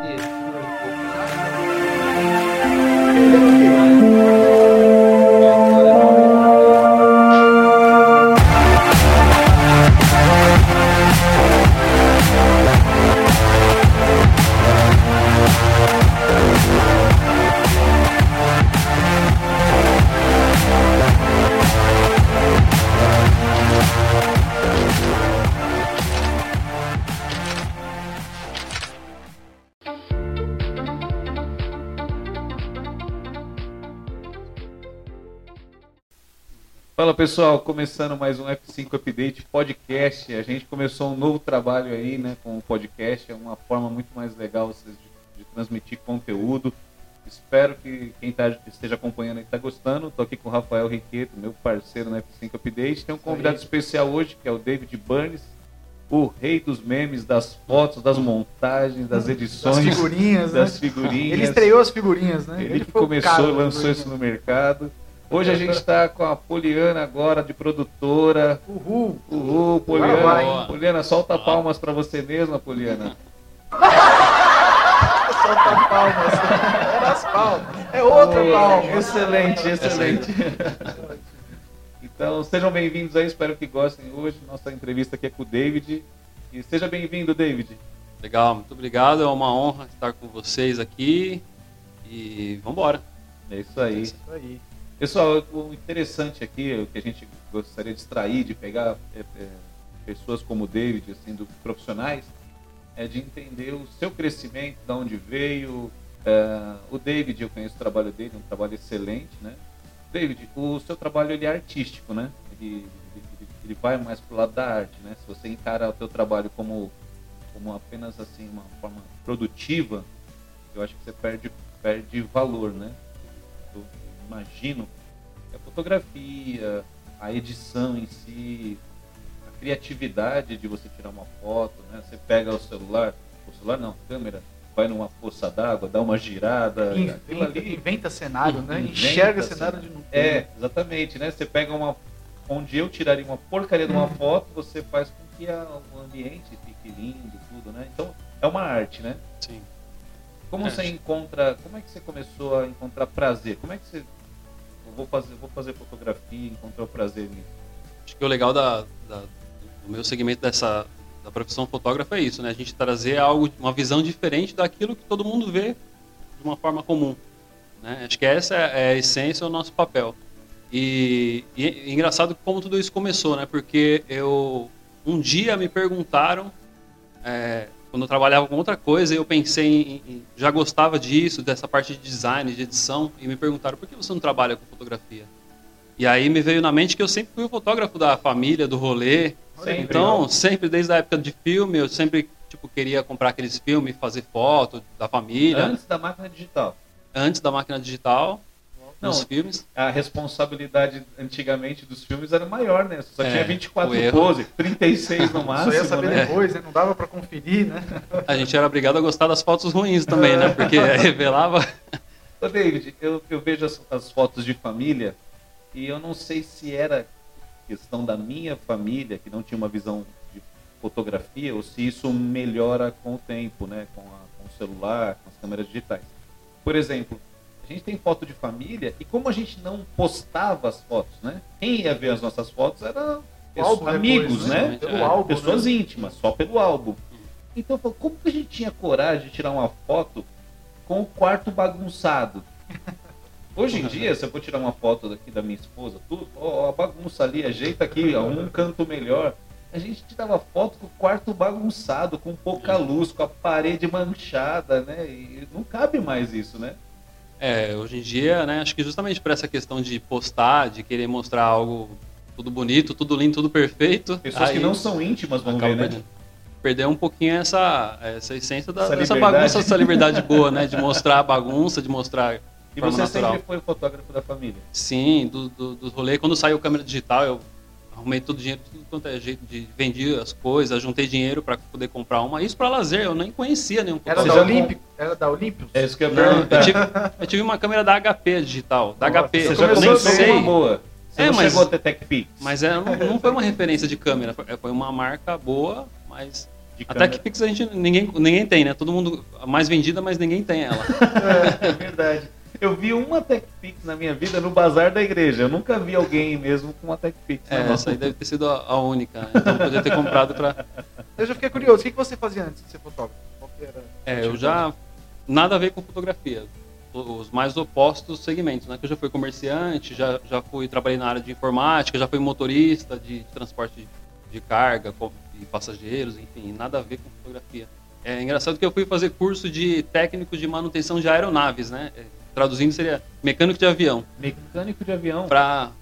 Fala pessoal, começando mais um F5 Update podcast. A gente começou um novo trabalho aí, né, com o podcast. É uma forma muito mais legal de, de transmitir conteúdo. Espero que quem tá, esteja acompanhando está gostando. Estou aqui com o Rafael Riqueto, meu parceiro no F5 Update. Tem um convidado especial hoje, que é o David Burns, o rei dos memes, das fotos, das montagens, das edições. Das figurinhas, das né? figurinhas. Ele estreou as figurinhas, né? Ele, que foi o começou, cara, lançou né? isso no mercado. Hoje a gente está com a Poliana agora de produtora. Uhul. Uhul, Poliana. vai? Poliana, solta palmas para você mesma, Poliana. Solta palmas. Era as palmas. É outra palma. Excelente, excelente. Então, sejam bem-vindos aí, espero que gostem hoje. Nossa entrevista aqui é com o David. E seja bem-vindo, David. Legal, muito obrigado. É uma honra estar com vocês aqui. E vamos embora. É isso aí. Isso aí. Pessoal, o interessante aqui, o que a gente gostaria de extrair, de pegar é, é, pessoas como o David, assim, do, profissionais, é de entender o seu crescimento, de onde veio. É, o David, eu conheço o trabalho dele, um trabalho excelente, né? David, o seu trabalho ele é artístico, né? Ele, ele, ele vai mais pro lado da arte, né? Se você encara o seu trabalho como, como apenas assim uma forma produtiva, eu acho que você perde, perde valor, né? Eu imagino que a fotografia, a edição em si, a criatividade de você tirar uma foto, né? Você pega o celular, o celular não, a câmera, vai numa poça d'água, dá uma girada, aquilo Inventa, ali inventa cenário, né? Inventa Enxerga cenário de não é, exatamente, né? Você pega uma. Onde eu tiraria uma porcaria de uma foto, você faz com que a- o ambiente fique lindo, tudo, né? Então, é uma arte, né? Sim. Como É. você encontra. Como é que você começou a encontrar prazer? Como é que você. Vou fazer, vou fazer fotografia encontrar o prazer nisso. Acho que o legal da, da- do meu segmento dessa da profissão fotógrafo é isso, né? A gente trazer algo, uma visão diferente daquilo que todo mundo vê de uma forma comum. Né? Acho que essa é a essência do nosso papel. E, e é engraçado como tudo isso começou, né? Porque eu um dia me perguntaram é, quando eu trabalhava com outra coisa, eu pensei em, já gostava disso, dessa parte de design, de edição, e me perguntaram por que você não trabalha com fotografia? E aí me veio na mente que eu sempre fui o fotógrafo da família, do rolê. Sempre. Então, sempre desde a época de filme, eu sempre tipo queria comprar aqueles filmes, fazer foto da família Antes da máquina digital. antes da máquina digital, Não, nos filmes. a responsabilidade antigamente dos filmes era maior, né? Só É, tinha 24 o erro. pose, 36 no Só máximo. ia saber né? depois, né? Não dava pra conferir, né? A gente era obrigado a gostar das fotos ruins também, né? Porque revelava. Ô David, eu, eu vejo as, as fotos de família e eu não sei se era questão da minha família, que não tinha uma visão de fotografia, ou se isso melhora com o tempo, né? Com, a- com o celular, com as câmeras digitais. Por exemplo, a gente tem foto de família e como a gente não postava as fotos, né? Quem ia ver as nossas fotos era pessoas- álbum amigos, depois, né? né? Pelo É, álbum. pessoas né? íntimas, só pelo álbum. Então, eu falo, como que a gente tinha coragem de tirar uma foto com o quarto bagunçado? Hoje em dia, se eu for tirar uma foto daqui da minha esposa, tudo, ó, a bagunça ali, ajeita aqui, ó, um canto melhor. A gente tirava foto com o quarto bagunçado, com pouca luz, com a parede manchada, né? E não cabe mais isso, né? É, hoje em dia, né? Acho que justamente por essa questão de postar, de querer mostrar algo tudo bonito, tudo lindo, tudo perfeito. Pessoas que não são íntimas vão ver, né? perdendo. Perder um pouquinho essa, essa essência da, Essa dessa liberdade. bagunça, essa liberdade boa, né? De mostrar a bagunça, de mostrar E você natural. sempre foi o fotógrafo da família. Sim, do, do, do rolê. Quando saiu câmera digital, eu arrumei todo o dinheiro, tudo quanto é jeito de vendi as coisas, juntei dinheiro para poder comprar uma. Isso para lazer, eu nem conhecia nenhum Era Você da Olímpico? Era da Olímpicos? É isso que eu Não, eu tive, eu tive uma câmera da HP digital, da Nossa, HP. Você eu já nem começou com sei, uma boa. Você É, não mas- chegou a ter Tech Pix. mas é, não, não foi uma referência de câmera, foi- uma marca boa, mas de A câmera. TechPix a gente ninguém, ninguém tem, né? Todo mundo a mais vendida, mas ninguém tem ela. É verdade. Eu vi uma TechPix na minha vida no bazar da igreja. Eu nunca vi alguém mesmo com uma TechPix. É, mão. essa aí deve ter sido a, única. Então eu podia ter comprado pra. Eu já fiquei curioso, o que você fazia antes de ser fotógrafo? Qual que era É, eu atividade? já. Nada a ver com fotografia. Os mais opostos segmentos, né? Que eu já fui comerciante, já, já fui, trabalhei na área de informática, já fui motorista de, transporte de carga co- e passageiros, enfim, nada a ver com fotografia. É engraçado que eu fui fazer curso de técnico de manutenção de aeronaves, né? É, Traduzindo seria mecânico de avião. Mecânico de avião. para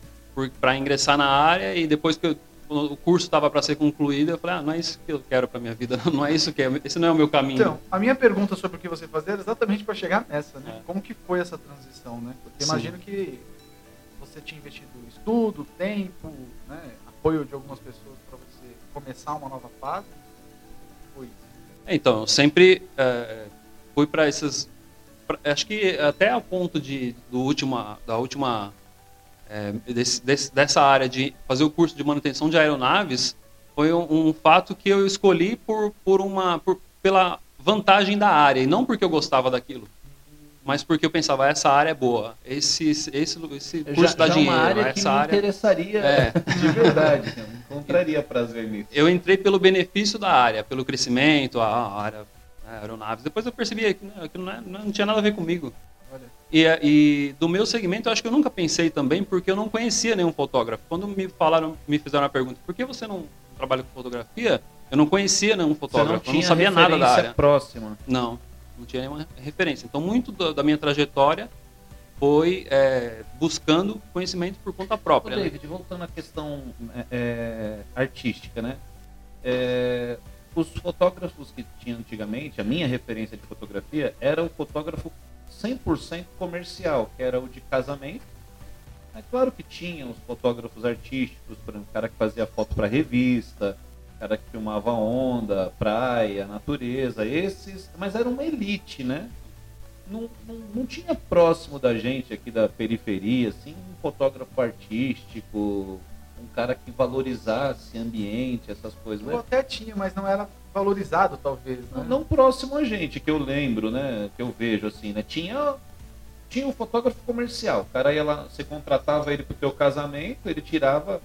para ingressar na área e depois que eu- o curso estava para ser concluído, eu falei, ah, não é isso que eu quero para minha vida, não é isso que é, esse não é o meu caminho. Então, a minha pergunta sobre o que você fazia era exatamente para chegar nessa, né? É. Como que foi essa transição, né? Porque Sim. imagino que você tinha investido estudo, tempo, né? apoio de algumas pessoas para você começar uma nova fase. Foi isso. Então, eu sempre eh, fui para essas. Acho que até a ponto de do última, da última. eh, desse- desse- dessa área de fazer o curso de manutenção de aeronaves foi um, um fato que eu escolhi por, por uma, por- pela vantagem da área e não porque eu gostava daquilo. Mas porque eu pensava, essa área é boa, esse, esse, esse curso já, dá já dinheiro, uma área que essa me área... interessaria É. de verdade. Eu não encontraria prazer nisso. eu entrei pelo benefício da área, pelo crescimento, a, a área né, aeronaves. Depois eu percebi que né, não, é- não tinha nada a ver comigo. E, e do meu segmento, eu acho que eu nunca pensei também, porque eu não conhecia nenhum fotógrafo. Quando me falaram, me fizeram a pergunta, por que você não trabalha com fotografia? Eu não conhecia nenhum fotógrafo, não eu não sabia nada da área. próxima. Não, não tinha nenhuma referência. Então, muito da, da minha trajetória foi é, buscando conhecimento por conta Ô, própria. né? David, voltando à questão é, é, artística, né? É, os fotógrafos que tinha antigamente, a minha referência de fotografia era o fotógrafo 100% comercial, que era o de casamento. É claro que tinha os fotógrafos artísticos, por exemplo, o cara que fazia foto para revista, o cara que filmava onda, praia, natureza, esses, mas era uma elite, né? Não, não, não tinha próximo da gente aqui da periferia, assim, um fotógrafo artístico, um cara que valorizasse ambiente, essas coisas. né? Eu até tinha, mas não era valorizado, talvez, né? Não, não próximo a gente, que eu lembro, né? Que eu vejo assim, né? Tinha, tinha um fotógrafo comercial. O cara ia lá, você contratava ele pro teu casamento, ele tirava.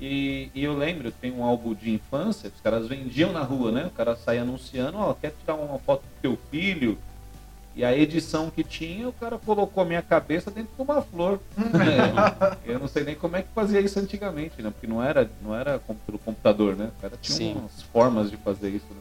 E, e eu lembro, tem um álbum de infância, que os caras vendiam na rua, né? O cara saía anunciando, ó, quer tirar uma foto do teu filho? E a edição que tinha, o cara colocou a minha cabeça dentro de uma flor. É, eu não sei nem como é que fazia isso antigamente, né? Porque não era, não era com- pelo computador, né? O cara tinha Sim. umas formas de fazer isso, né?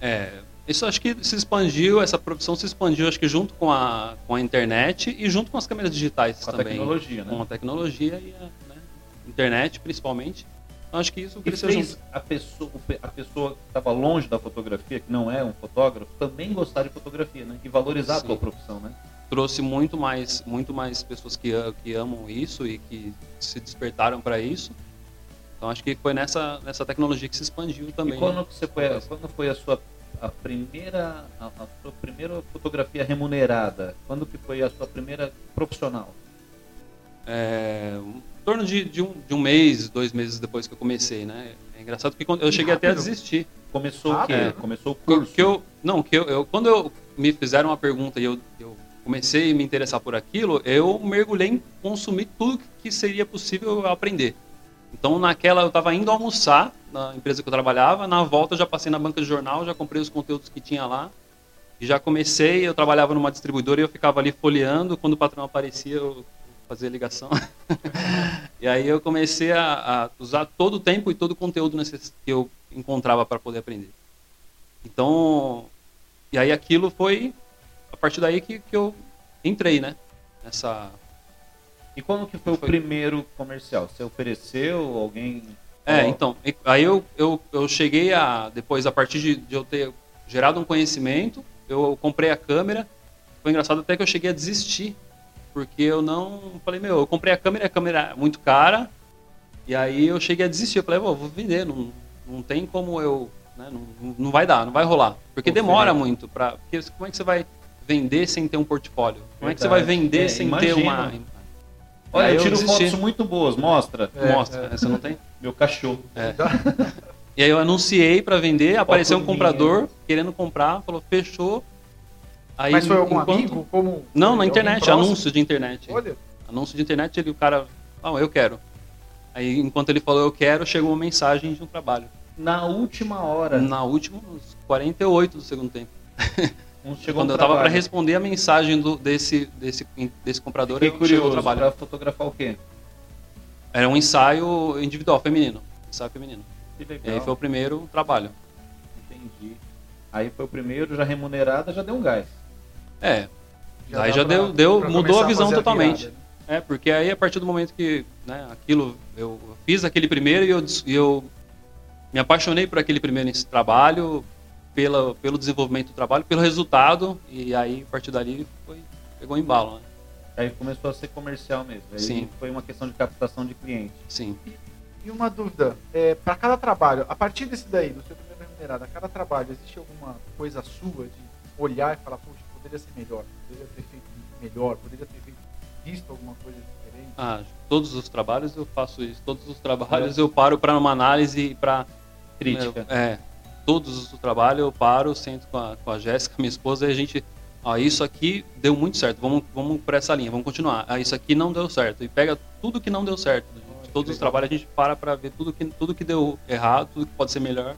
É, isso acho que se expandiu, essa profissão se expandiu, acho que junto com a, com a internet e junto com as câmeras digitais Com a também. tecnologia, né? Com a tecnologia e a né, internet, principalmente. Acho que isso cresceu fez a pessoa, a pessoa que estava longe da fotografia, que não é um fotógrafo, também gostar de fotografia, né? E valorizar a Sim. tua profissão, né? Trouxe muito mais, muito mais pessoas que, a- que amam isso e que se despertaram para isso. Então, acho que foi nessa, nessa tecnologia que se expandiu também. E quando que você foi, quando foi a sua a primeira a, a sua primeira fotografia remunerada? Quando que foi a sua primeira profissional? É, torno de, de, um, de um mês, dois meses depois que eu comecei, né? É engraçado que quando eu cheguei até a desistir. Começou Ah, o quê? é. Começou o curso. Que eu, não, que eu, eu- quando eu me fizeram uma pergunta e eu, eu comecei a me interessar por aquilo, eu mergulhei em consumir tudo que seria possível aprender. Então, naquela, eu estava indo almoçar na empresa que eu trabalhava, na volta eu já passei na banca de jornal, já comprei os conteúdos que tinha lá, e já comecei, eu trabalhava numa distribuidora e eu ficava ali folheando, quando o patrão aparecia eu fazia ligação. e aí eu comecei a, a usar todo o tempo e todo o conteúdo necess- que eu encontrava para poder aprender. Então, e aí aquilo foi a partir daí que, que eu entrei, né? Nessa. E quando que foi o Foi. primeiro comercial? Você ofereceu alguém? É, então, aí eu, eu, eu cheguei a, depois, a partir de, de eu ter gerado um conhecimento, eu comprei a câmera. Foi engraçado até que eu cheguei a desistir, porque eu não. Falei, meu, eu comprei a câmera, a câmera é muito cara, e aí eu cheguei a desistir. Eu falei, "Pô, vou vender, não, não tem como eu. Né, não, não vai dar, não vai rolar. Porque Oferece. demora muito. Pra, porque como é que você vai vender sem ter um portfólio? Como é que você vai Verdade. vender É, sem ter imagino. uma. Olha, Aí eu tiro desisti. fotos muito boas, mostra. É, Mostra, é. essa não tem? Meu cachorro. É. E aí eu anunciei para vender, apareceu um comprador minha. querendo comprar, falou, fechou. Aí, Mas foi algum enquanto- amigo? Como Não, foi na internet, anúncio de internet. Olha, Anúncio de internet, ele, o cara, não, eu quero. Aí, enquanto ele falou eu quero, chegou uma mensagem de um trabalho. Na última hora, Na última, uns 48 do segundo tempo. chegou Quando um eu tava para responder a mensagem do, desse, desse, desse comprador, Fiquei eu chegou o curioso trabalho. para fotografar o quê? Era um ensaio individual, feminino. Ensaio feminino. Que E legal. aí foi o primeiro trabalho. Entendi. Aí foi o primeiro, já remunerada, já deu um gás. É, já Aí já pra- deu- deu- pra mudou a visão fazer totalmente. né? É, porque aí a partir do momento que né, aquilo, eu fiz aquele primeiro e eu, e eu me apaixonei por aquele primeiro esse trabalho, pela, pelo desenvolvimento do trabalho, pelo resultado, e aí a partir dali foi, pegou embalo, né? Aí começou a ser comercial mesmo. Aí Sim. foi uma questão de captação de cliente. Sim. E uma dúvida, é, para cada trabalho, a partir desse daí, do seu primeiro remunerado, a cada trabalho, existe alguma coisa sua de olhar e falar, puxa, poderia ser melhor, poderia ter feito melhor, poderia ter feito, visto alguma coisa diferente? Ah, todos os trabalhos eu faço isso. Todos os trabalhos eu paro para uma análise para Crítica. É, todos os trabalhos eu paro, sento com a, com a Jéssica, minha esposa, e a gente, ó, isso aqui deu muito certo, vamos, vamos por essa linha, vamos continuar. Ah, isso aqui não deu certo. E pega tudo que não deu certo. De todos os trabalhos a gente para para ver tudo que, tudo que deu errado, tudo que pode ser melhor,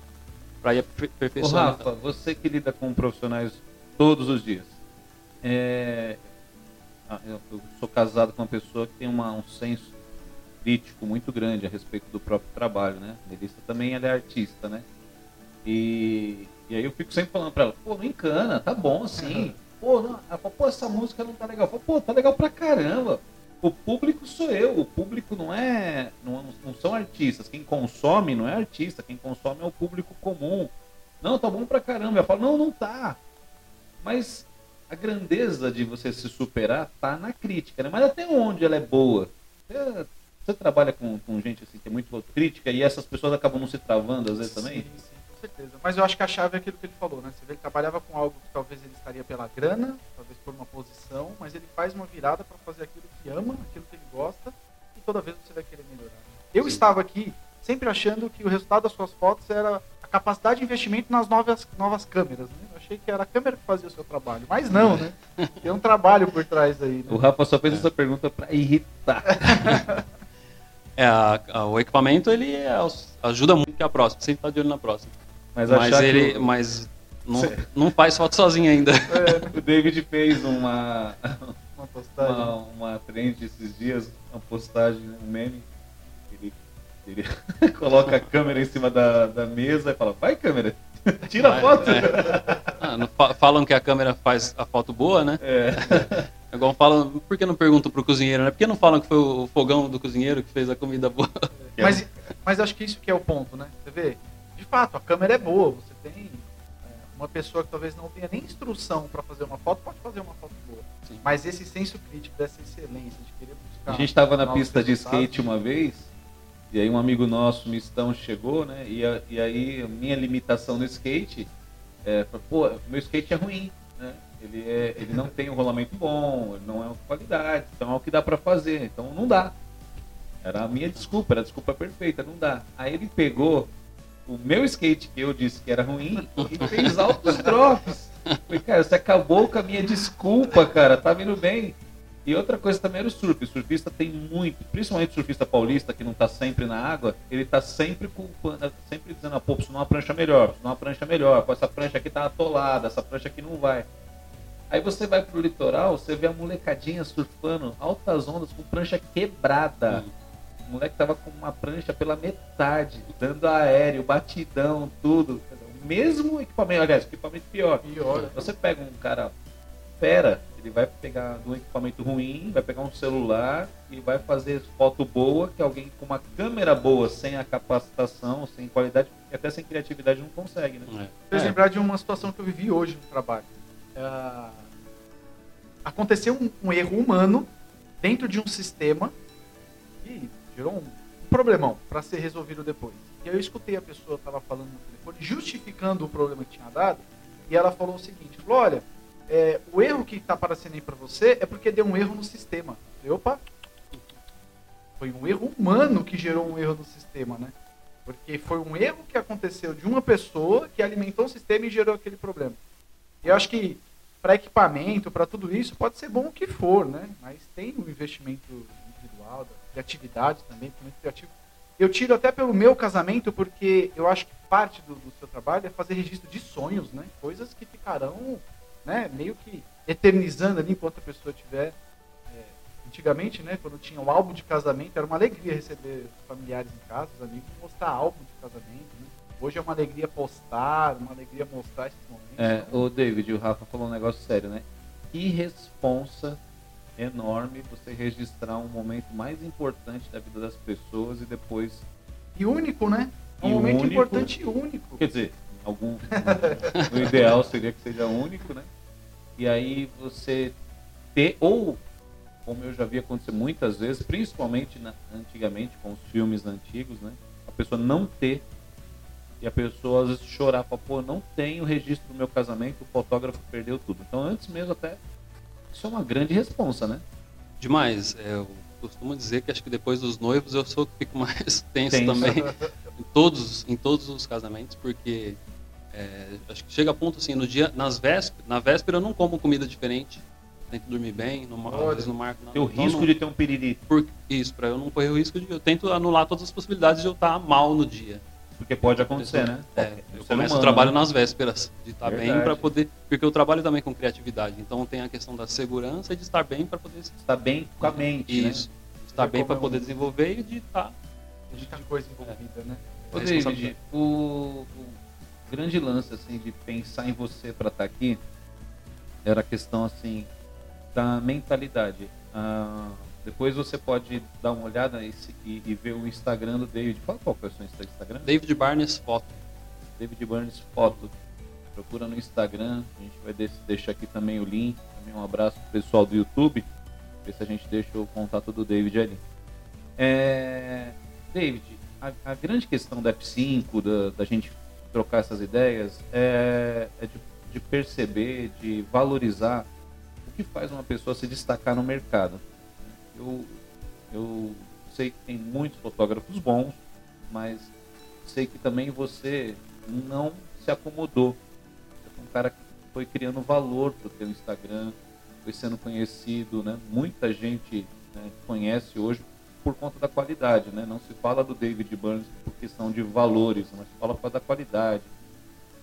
para ir aperfeiçoando. Rafa, você que lida com profissionais todos os dias. É, ah, Eu sou casado com uma pessoa que tem uma- um senso crítico muito grande a respeito do próprio trabalho, né? Melissa também ela é artista, né? E, e aí eu fico sempre falando pra ela, pô, não encana, tá bom assim. Pô, não, ela fala, pô, essa música não tá legal. Falo, pô, tá legal pra caramba. O público sou eu, o público não é. Não, não são artistas. Quem consome não é artista, quem consome é o público comum. Não, tá bom pra caramba. Eu falo, não, não tá. Mas a grandeza de você se superar tá na crítica, né? Mas até onde ela é boa? Você, você trabalha com, com gente assim que é muito crítica e essas pessoas acabam não se travando às vezes também? Sim, sim, com certeza. Mas eu acho que a chave é aquilo que ele falou, né? Você vê, ele trabalhava com algo que talvez ele estaria pela grana, talvez por uma posição, mas ele faz uma virada para fazer aquilo que ama, aquilo que ele gosta, e toda vez você vai querer melhorar. Eu Sim. estava aqui sempre achando que o resultado das suas fotos era a capacidade de investimento nas novas, novas câmeras, né? Eu achei que era a câmera que fazia o seu trabalho, mas não, né? Tem um trabalho por trás aí, O né? Rafa só fez essa pergunta pra irritar. É, a- a- o equipamento ele é ajuda muito que a próxima, sempre tá de olho na próxima. Mas, Mas, achar ele, que o, mas não, Cê- não faz foto sozinho ainda. o David fez uma, Uma postagem. uma, uma trend esses dias, uma postagem, um meme. Ele, coloca a câmera em cima da, da mesa e fala, vai câmera, tira a foto. Ah, fa- falam que a câmera faz a foto boa, né? É. É Igual falam, por que não perguntam pro cozinheiro, né? Por que não falam que foi o fogão do cozinheiro que fez a comida boa? é Mas, mas acho que isso que é o ponto, né? Você vê, de fato, a câmera é boa. Você tem é, uma pessoa que talvez não tenha nem instrução para fazer uma foto, pode fazer uma foto boa. Sim. Mas esse senso crítico dessa excelência, de querer buscar. A gente estava na pista de skate uma vez, e aí um amigo nosso, Mistão, chegou, né? E, a- e aí a minha limitação no skate é, pô, meu skate é ruim, né? Ele, é, ele não tem um rolamento bom, ele não é uma qualidade, então é o que dá pra fazer, então não dá. Era a minha desculpa, era a desculpa perfeita, não dá. Aí ele pegou o meu skate que eu disse que era ruim e fez altos drops. Falei, cara, você acabou com a minha desculpa, cara, tá vindo bem. E outra coisa também era o surf. O surfista tem muito, principalmente o surfista paulista que não tá sempre na água, ele tá sempre culpando, sempre dizendo, ah, pô, preciso de uma prancha melhor, preciso de uma prancha melhor, pô, essa prancha aqui tá atolada, essa prancha aqui não vai. Aí você vai pro litoral, você vê a molecadinha surfando altas ondas com prancha quebrada. O moleque tava com uma prancha pela metade, dando aéreo, batidão, tudo. O mesmo equipamento, aliás, equipamento pior. Pior. Você pega um cara fera, ele vai pegar um equipamento ruim, vai pegar um celular e vai fazer foto boa que alguém com uma câmera boa, sem a capacitação, sem qualidade, e até sem criatividade não consegue, né? É. Fez lembrar de uma situação que eu vivi hoje no trabalho. Ah, aconteceu um, um erro humano dentro de um sistema e gerou um, um problemão para ser resolvido depois. E aí eu escutei a pessoa estava falando no telefone, justificando o problema que tinha dado, e ela falou o seguinte: falou, olha, é, o erro que está aparecendo aí para você é porque deu um erro no sistema. Opa! Foi um erro humano que gerou um erro no sistema, né? Porque foi um erro que aconteceu de uma pessoa que alimentou o sistema e gerou aquele problema. E eu acho que para equipamento, para tudo isso, pode ser bom o que for, né? Mas tem o investimento individual, da criatividade também, muito criativo. Eu tiro até pelo meu casamento, porque eu acho que parte do, do seu trabalho é fazer registro de sonhos, né? Coisas que ficarão, né, meio que eternizando ali enquanto a pessoa estiver Antigamente, né, quando tinha o álbum de casamento, era uma alegria receber familiares em casa, os amigos, mostrar álbum de casamento. Né? Hoje é uma alegria postar, uma alegria mostrar esses momentos. É, o David, o Rafa falou um negócio sério, né? Que responsa enorme você registrar um momento mais importante da vida das pessoas e depois. E único, né? É um e momento único, importante e único. Quer dizer, algum. o ideal seria que seja único, né? E aí você ter, ou como eu já vi acontecer muitas vezes, principalmente na, antigamente com os filmes antigos, né? A pessoa não ter e a pessoa às vezes chorar, falar, pô, não tenho registro do meu casamento, o fotógrafo perdeu tudo. Então antes mesmo até isso é uma grande responsa, né? Demais. É, eu costumo dizer que acho que depois dos noivos eu sou que fico mais tenso, tenso. também em todos em todos os casamentos, porque é, acho que chega a ponto assim no dia nas vésperas, na véspera eu não como comida diferente tento dormir bem, no, às vezes no marco. Tem o então, risco não, de ter um piriri. Por, isso, para eu não correr o risco de. Eu tento anular todas as possibilidades de eu estar mal no dia. Porque pode acontecer, né? É, eu começo o trabalho né? nas vésperas, de estar Verdade. bem para poder. Porque eu trabalho também com criatividade. Então tem a questão da segurança e de estar bem para poder. Estar bem com a mente. Né? Isso. Né? Estar bem para poder desenvolver e de estar. Muita coisa envolvida, é. né? David, o, o grande lance assim de pensar em você para estar aqui era a questão assim da mentalidade. Ah, depois você pode dar uma olhada e, e, e, ver o Instagram do David. Fala qual é o seu Instagram? David Barnes Foto. David Barnes Foto. Procura no Instagram. A gente vai deixar aqui também o link. Também um abraço pro pessoal do YouTube. Ver se a gente deixa o contato do David ali. É... David, a, a grande questão da F5, da, da gente trocar essas ideias, é, é de, de perceber, de valorizar que faz uma pessoa se destacar no mercado. Eu, eu sei que tem muitos fotógrafos bons, mas sei que também você não se acomodou. Você é um cara que foi criando valor para o teu Instagram, foi sendo conhecido, né? Muita gente né, conhece hoje por conta da qualidade, né? Não se fala do David Burns por questão de valores, mas se fala por da qualidade.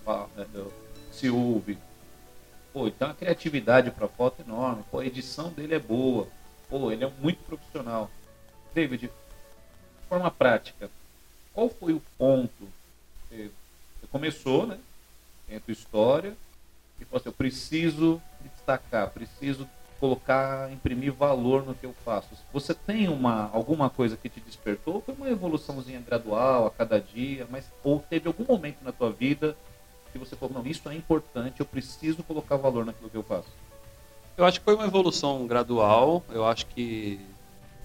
É, se ouve, Pô, tem uma criatividade para foto enorme. Pô, a edição dele é boa. Pô, ele é muito profissional. David, de forma prática, qual foi o ponto? Você, começou, né? Tem a tua história. E falou assim, eu preciso destacar, preciso colocar, imprimir valor no que eu faço. Você tem uma alguma coisa que te despertou? Foi uma evoluçãozinha gradual a cada dia, mas ou teve algum momento na tua vida que você falou, não, isso é importante, eu preciso colocar valor naquilo que eu faço? Eu acho que foi uma evolução gradual. Eu acho que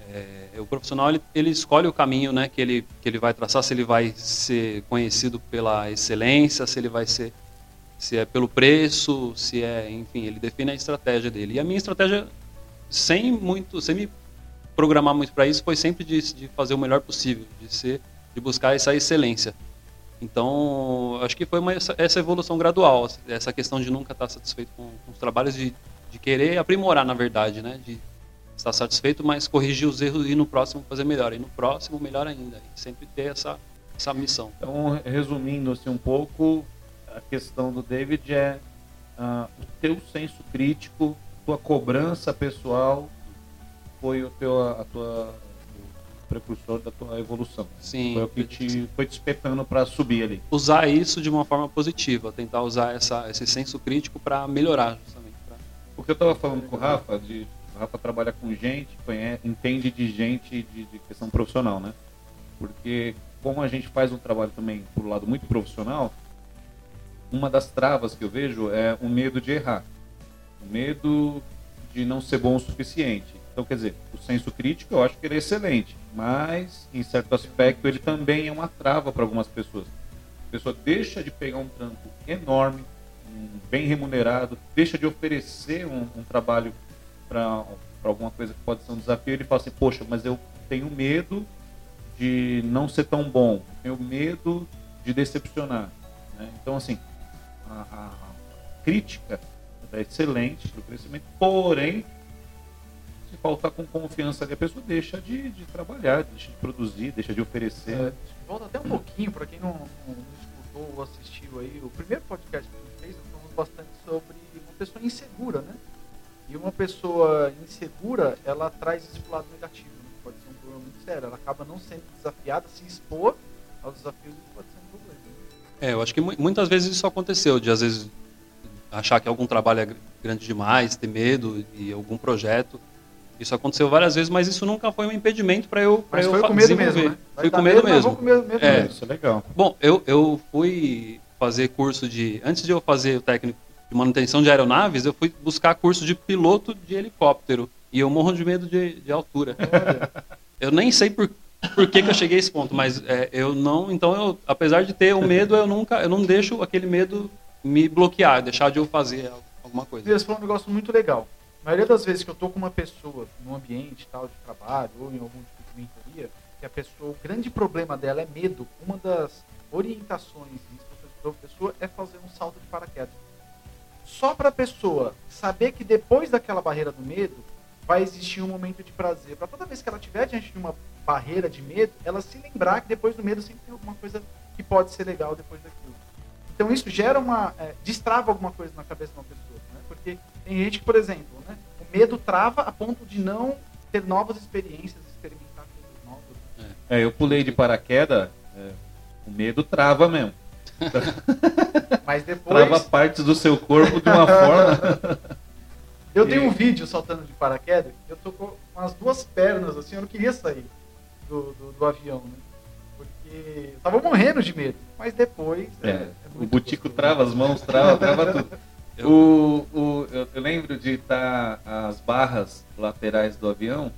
é, o profissional ele, ele, escolhe o caminho, né, que ele que ele vai traçar. Se ele vai ser conhecido pela excelência, se ele vai ser se é pelo preço, se é, enfim, ele define a estratégia dele. E a minha estratégia, sem muito, sem me programar muito para isso, foi sempre de, de fazer o melhor possível, de ser, de buscar essa excelência. Então, acho que foi uma, essa evolução gradual, essa questão de nunca estar satisfeito com, com os trabalhos, de, de, querer aprimorar, na verdade, né? De estar satisfeito, mas corrigir os erros e no próximo fazer melhor, e no próximo melhor ainda, e sempre ter essa, essa missão. Então, resumindo assim um pouco, a questão do David é uh, o teu senso crítico, tua cobrança pessoal foi o teu, a tua precursor da tua evolução. Sim. Foi o que te foi te espetando para subir ali. Usar isso de uma forma positiva, tentar usar essa, esse senso crítico para melhorar justamente. Pra... Porque eu estava falando com o Rafa, de, o Rafa trabalha com gente, conhece, entende de gente de, de questão profissional, né? Porque como a gente faz um trabalho também por um lado muito profissional, uma das travas que eu vejo é o medo de errar. O medo de não ser bom o suficiente. Então, quer dizer, o senso crítico eu acho que ele é excelente, mas em certo aspecto ele também é uma trava para algumas pessoas. A pessoa deixa de pegar um trampo enorme, bem remunerado, deixa de oferecer um, um trabalho para alguma coisa que pode ser um desafio, ele fala assim, poxa, mas eu tenho medo de não ser tão bom, tenho medo de decepcionar. Né? Então, assim, a, a, crítica é excelente para o crescimento, porém, se faltar com confiança ali, a pessoa deixa de, de trabalhar, deixa de produzir, deixa de oferecer. É, volta até um pouquinho, para quem não, não, escutou ou assistiu aí, o primeiro podcast que a gente fez, nós falamos bastante sobre uma pessoa insegura, né? E uma pessoa insegura, ela traz esse lado negativo, né? pode ser um problema muito sério. Ela acaba não sendo desafiada, se expor aos desafios, pode ser um problema. É, eu acho que muitas vezes isso aconteceu, de às vezes achar que algum trabalho é grande demais, ter medo e algum projeto. Isso aconteceu várias vezes, mas isso nunca foi um impedimento para eu para eu foi com medo mesmo, né? Fui com medo, medo mesmo. Com medo, medo é. mesmo. Isso é legal. Bom, eu, eu fui fazer curso de antes de eu fazer o técnico de manutenção de aeronaves, eu fui buscar curso de piloto de helicóptero e eu morro de medo de, de altura. eu nem sei por por que, que, eu cheguei a esse ponto, mas é, eu não. Então, eu, apesar de ter o medo, eu nunca, eu não deixo aquele medo me bloquear, deixar de eu fazer alguma coisa. Você falou um negócio muito legal. A maioria das vezes que eu estou com uma pessoa num ambiente tal de trabalho ou em algum tipo de mentoria, que a pessoa, o grande problema dela é medo. Uma das orientações e instruções a pessoa é fazer um salto de paraquedas. Só para a pessoa saber que depois daquela barreira do medo vai existir um momento de prazer. Para toda vez que ela estiver diante de uma barreira de medo, ela se lembrar que depois do medo sempre tem alguma coisa que pode ser legal depois daquilo. Então isso gera uma. É, destrava alguma coisa na cabeça de uma pessoa. Né? Porque tem gente que, por exemplo, né, o medo trava a ponto de não ter novas experiências, experimentar coisas novas. É, eu pulei de paraquedas, é, o medo trava mesmo. Mas depois. Trava partes do seu corpo de uma forma. Eu tenho um vídeo saltando de paraquedas, eu tô com umas duas pernas assim, eu não queria sair do, do, do avião, né? Porque eu tava morrendo de medo. Mas depois. É, é, é o butico gostoso. trava as mãos, trava, trava tudo. O, o, eu, eu lembro de estar as barras laterais do avião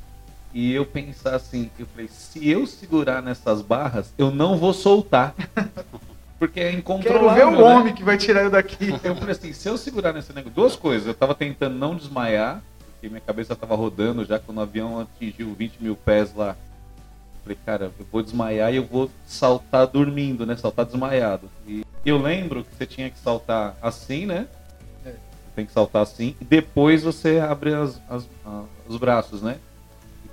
e eu pensar assim, eu falei, se eu segurar nessas barras, eu não vou soltar. Porque é incontrolável. Quero ver o né? homem que vai tirar eu daqui. Eu falei assim, se eu segurar nesse negócio, duas coisas, eu tava tentando não desmaiar, porque minha cabeça tava rodando já quando o avião atingiu 20 mil pés lá. Falei, cara, eu vou desmaiar e eu vou saltar dormindo, né? Saltar desmaiado. E eu lembro que você tinha que saltar assim, né? É. Tem que saltar assim. E depois você abre as, as, as, os braços, né?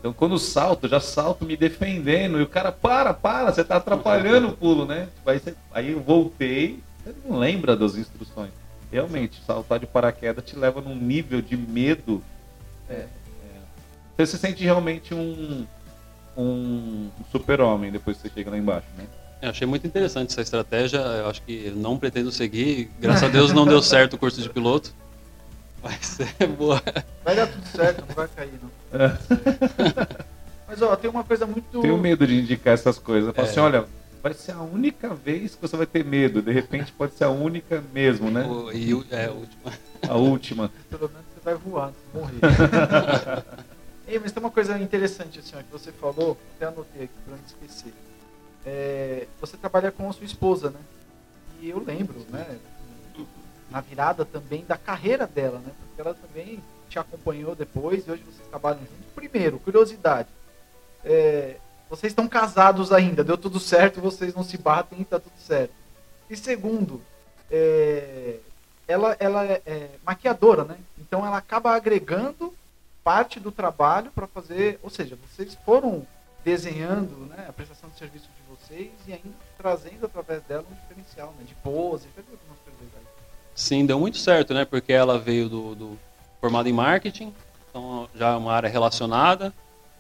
Então quando salto, já salto me defendendo. E o cara, para, para, você tá atrapalhando o pulo, né? Aí, você, aí eu voltei. Você não lembra das instruções. Realmente, saltar de paraquedas te leva num nível de medo. É, é, você se sente realmente um um super-homem depois que você chega lá embaixo, né? Eu achei muito interessante essa estratégia. Eu acho que não pretendo seguir. Graças a Deus não deu certo o curso de piloto. Mas é boa. Vai dar tudo certo, não vai cair, não. É. Mas ó, tem uma coisa muito. Tenho medo de indicar essas coisas. Eu é. assim, olha, vai ser a única vez que você vai ter medo. De repente pode ser a única mesmo, né? O, e é a última. A última. Pelo menos você vai voar, morrer. Ei, mas tem uma coisa interessante assim, ó, que você falou, até anotei aqui para não esquecer. É, você trabalha com a sua esposa, né? E eu lembro, né? Na virada também da carreira dela, né? Porque ela também te acompanhou depois e hoje vocês trabalham juntos. Primeiro, curiosidade. É, vocês estão casados ainda, deu tudo certo, vocês não se batem e tá tudo certo. E segundo, é, ela, ela é, é maquiadora, né? Então ela acaba agregando parte do trabalho para fazer, ou seja, vocês foram desenhando né, a prestação de serviço de vocês e ainda trazendo através dela um diferencial, né, de pose, legais. Sim, deu muito certo, né, porque ela veio do, do formada em marketing, então já é uma área relacionada,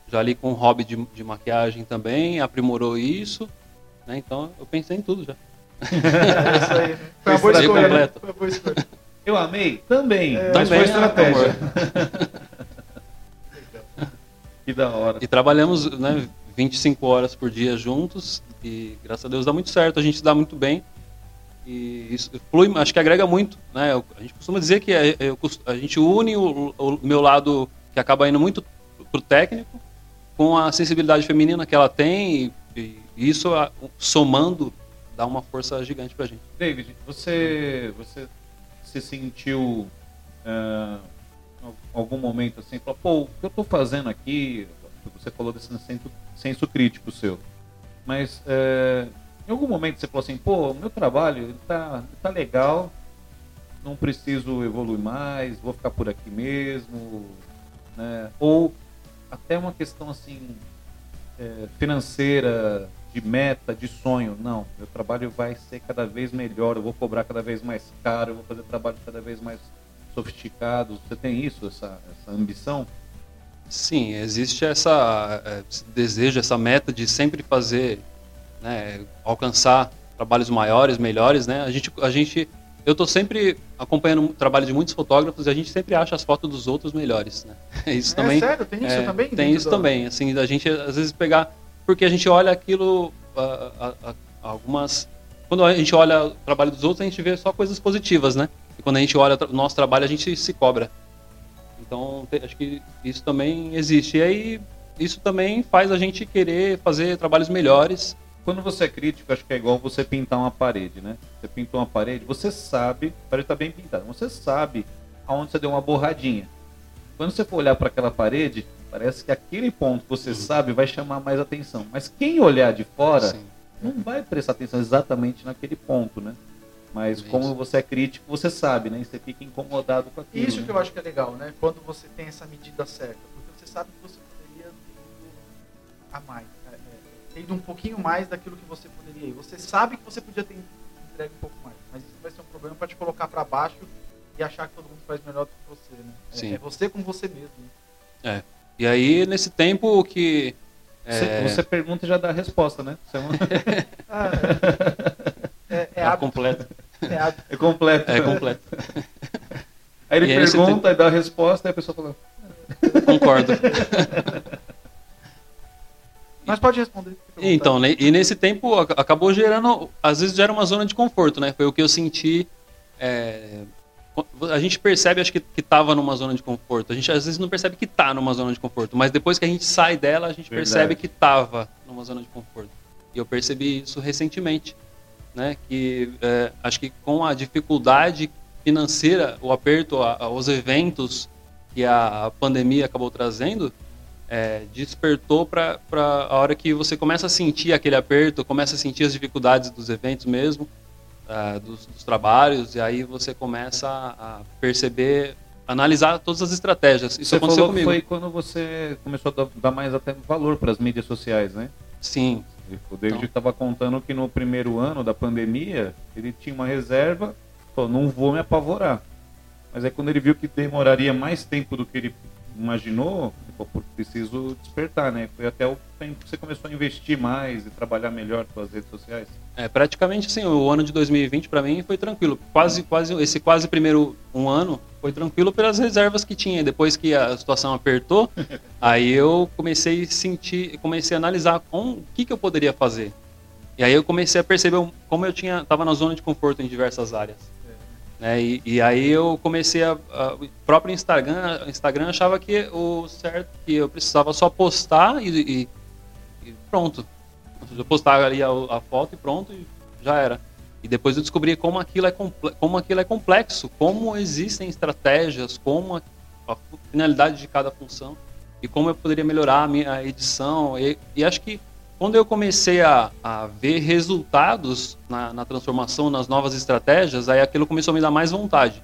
já ali com hobby de, de maquiagem também, aprimorou isso, né, então eu pensei em tudo já. é isso aí? Foi uma boa escolha, né? Foi uma boa escolha. Eu amei? Também. É, mas foi estratégia. Que da hora. E trabalhamos né, 25 horas por dia juntos e graças a Deus dá muito certo, a gente se dá muito bem. E isso flui, acho que agrega muito. Né? A gente costuma dizer que a, a gente une o, o, meu lado que acaba indo muito pro técnico com a sensibilidade feminina que ela tem e, e isso somando dá uma força gigante pra gente. David, você, você se sentiu uh, algum momento assim, falou, pô, o que eu estou fazendo aqui? Você falou desse senso, senso crítico seu. Mas é, em algum momento você falou assim, pô, meu trabalho tá, tá legal, não preciso evoluir mais, vou ficar por aqui mesmo, né? Ou até uma questão assim é, financeira, de meta, de sonho. Não, meu trabalho vai ser cada vez melhor, eu vou cobrar cada vez mais caro, eu vou fazer trabalho cada vez mais sofisticado. Você tem isso, essa, essa ambição? Sim, existe essa é, desejo, essa meta de sempre fazer, né, alcançar trabalhos maiores, melhores, né? A gente, a gente, eu estou sempre acompanhando o trabalho de muitos fotógrafos e a gente sempre acha as fotos dos outros melhores, né? Isso é, também. Sério, tem isso é, também? Tem isso do... também, assim, a gente às vezes pegar porque a gente olha aquilo, a, a, a, algumas. Quando a gente olha o trabalho dos outros, a gente vê só coisas positivas, né? E quando a gente olha o nosso trabalho, a gente se cobra. Então, acho que isso também existe. E aí, isso também faz a gente querer fazer trabalhos melhores. Quando você é crítico, acho que é igual você pintar uma parede, né? Você pintou uma parede, você sabe, a parede está bem pintada, você sabe aonde você deu uma borradinha. Quando você for olhar para aquela parede, Parece que aquele ponto que você uhum. sabe vai chamar mais atenção. Mas quem olhar de fora Sim. não vai prestar atenção exatamente naquele ponto, né? Mas como você é crítico, você sabe, né? E você fica incomodado com aquilo. Isso né? que eu acho que é legal, né? Quando você tem essa medida certa. Porque você sabe que você poderia ter a mais. Ter ido um pouquinho mais daquilo que você poderia ir. Você sabe que você podia ter entregue um pouco mais. Mas isso vai ser um problema para te colocar para baixo e achar que todo mundo faz melhor do que você, né? É, é você com você mesmo. Né? É. E aí, nesse tempo que. É... Você, pergunta e já dá a resposta, né? Você é, uma... ah, é, é, é, é completo. É, é completo. É completo. Aí ele e pergunta e dá a resposta e a pessoa fala. Concordo. Mas pode responder. Então, né, e nesse tempo acabou gerando, às vezes gera uma zona de conforto, né? Foi o que eu senti é, a gente percebe, acho que, que tava numa zona de conforto. A gente às vezes não percebe que tá numa zona de conforto, mas depois que a gente sai dela, a gente Verdade. percebe que tava numa zona de conforto. E eu percebi isso recentemente, né? Que é, acho que com a dificuldade financeira, o aperto, a, a, os eventos que a, a, pandemia acabou trazendo, é, despertou para a hora que você começa a sentir aquele aperto, começa a sentir as dificuldades dos eventos mesmo uh, dos, dos, trabalhos, e aí você começa a, perceber, analisar todas as estratégias. Isso você aconteceu comigo. Foi quando você começou a dar mais até valor para as mídias sociais, né? Sim. O David estava então. contando que no primeiro ano da pandemia, ele tinha uma reserva, falou, não vou me apavorar. Mas aí quando ele viu que demoraria mais tempo do que ele imaginou, pô, preciso despertar, né? Foi até o tempo que você começou a investir mais e trabalhar melhor com as redes sociais. É, praticamente assim, o ano de 2020 para mim foi tranquilo. Quase, quase, esse quase primeiro um ano foi tranquilo pelas reservas que tinha. Depois que a situação apertou, aí eu comecei a sentir, comecei a analisar com o que, que eu poderia fazer. E aí eu comecei a perceber como eu tinha, estava na zona de conforto em diversas áreas. Né? E, e, aí eu comecei a, a, o próprio Instagram, Instagram achava que o certo que eu precisava só postar e, e, e pronto. Eu postava ali a, a, foto e pronto e já era. E depois eu descobri como aquilo é, como aquilo é complexo, como existem estratégias, como a, a finalidade de cada função e como eu poderia melhorar a minha edição. E, e acho que quando eu comecei a, a ver resultados na, na, transformação, nas novas estratégias, aí aquilo começou a me dar mais vontade.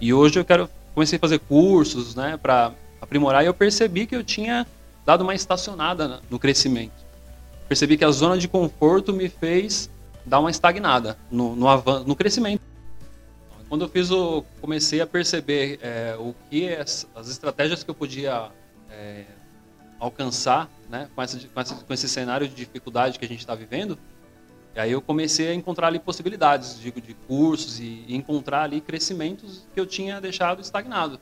E hoje eu quero comecei a fazer cursos, né, para aprimorar e eu percebi que eu tinha dado uma estacionada no crescimento. Percebi que a zona de conforto me fez dar uma estagnada no, no, avanço, no crescimento. Quando eu fiz o, comecei a perceber é, o que as, as, estratégias que eu podia é, alcançar né, com, essa, com, essa, com esse cenário de dificuldade que a gente está vivendo, e aí eu comecei a encontrar ali possibilidades de, de cursos e, e, encontrar ali crescimentos que eu tinha deixado estagnado.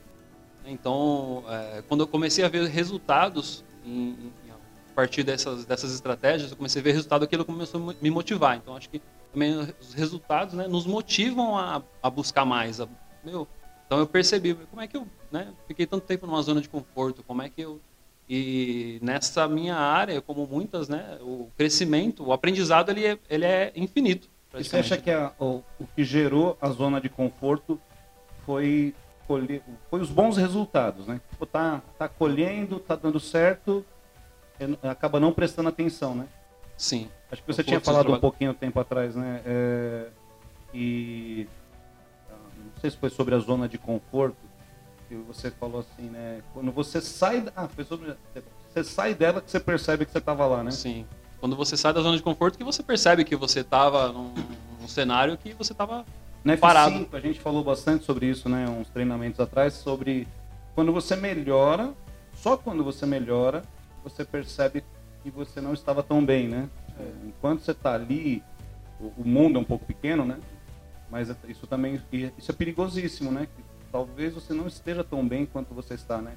Então, é, quando eu comecei a ver resultados em, em, a partir dessas, dessas estratégias, eu comecei a ver resultado aquilo começou a me motivar. Então, acho que também os resultados né, nos motivam a, a buscar mais. A, meu, então, eu percebi como é que eu né, fiquei tanto tempo numa zona de conforto, como é que eu e nessa minha área, como muitas, né, o crescimento, o aprendizado, ele é, ele é infinito. E você acha que a, o, o, que gerou a zona de conforto foi, colher, foi os bons resultados, né? Tipo, tá, tá colhendo, tá dando certo, acaba não prestando atenção, né? Sim. Acho que você tinha falado um pouquinho tempo atrás, né? É, e ah, não sei se foi sobre a zona de conforto que você falou assim, né? Quando você sai, ah, foi sobre, você sai dela que você percebe que você estava lá, né? Sim. Quando você sai da zona de conforto, que você percebe que você estava num, num, cenário que você estava parado. F5, a gente falou bastante sobre isso, né? Uns treinamentos atrás sobre quando você melhora, só quando você melhora, você percebe que você não estava tão bem, né? É, enquanto você está ali, o, o, mundo é um pouco pequeno, né? Mas isso também isso é perigosíssimo, né? Talvez você não esteja tão bem quanto você está, né?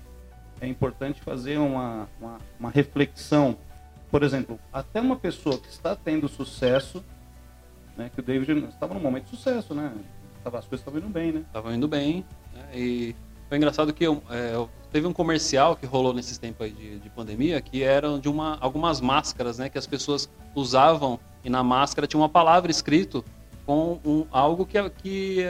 É importante fazer uma, uma, uma reflexão. Por exemplo, até uma pessoa que está tendo sucesso, né? Que o David estava num momento de sucesso, né? As coisas estavam indo bem, né? Estavam indo bem. Né? E foi engraçado que eu, é, eu teve um comercial que rolou nesses tempos de, de, pandemia que eram de uma, algumas máscaras, né, que as pessoas usavam e na máscara tinha uma palavra escrito com um, algo que, que,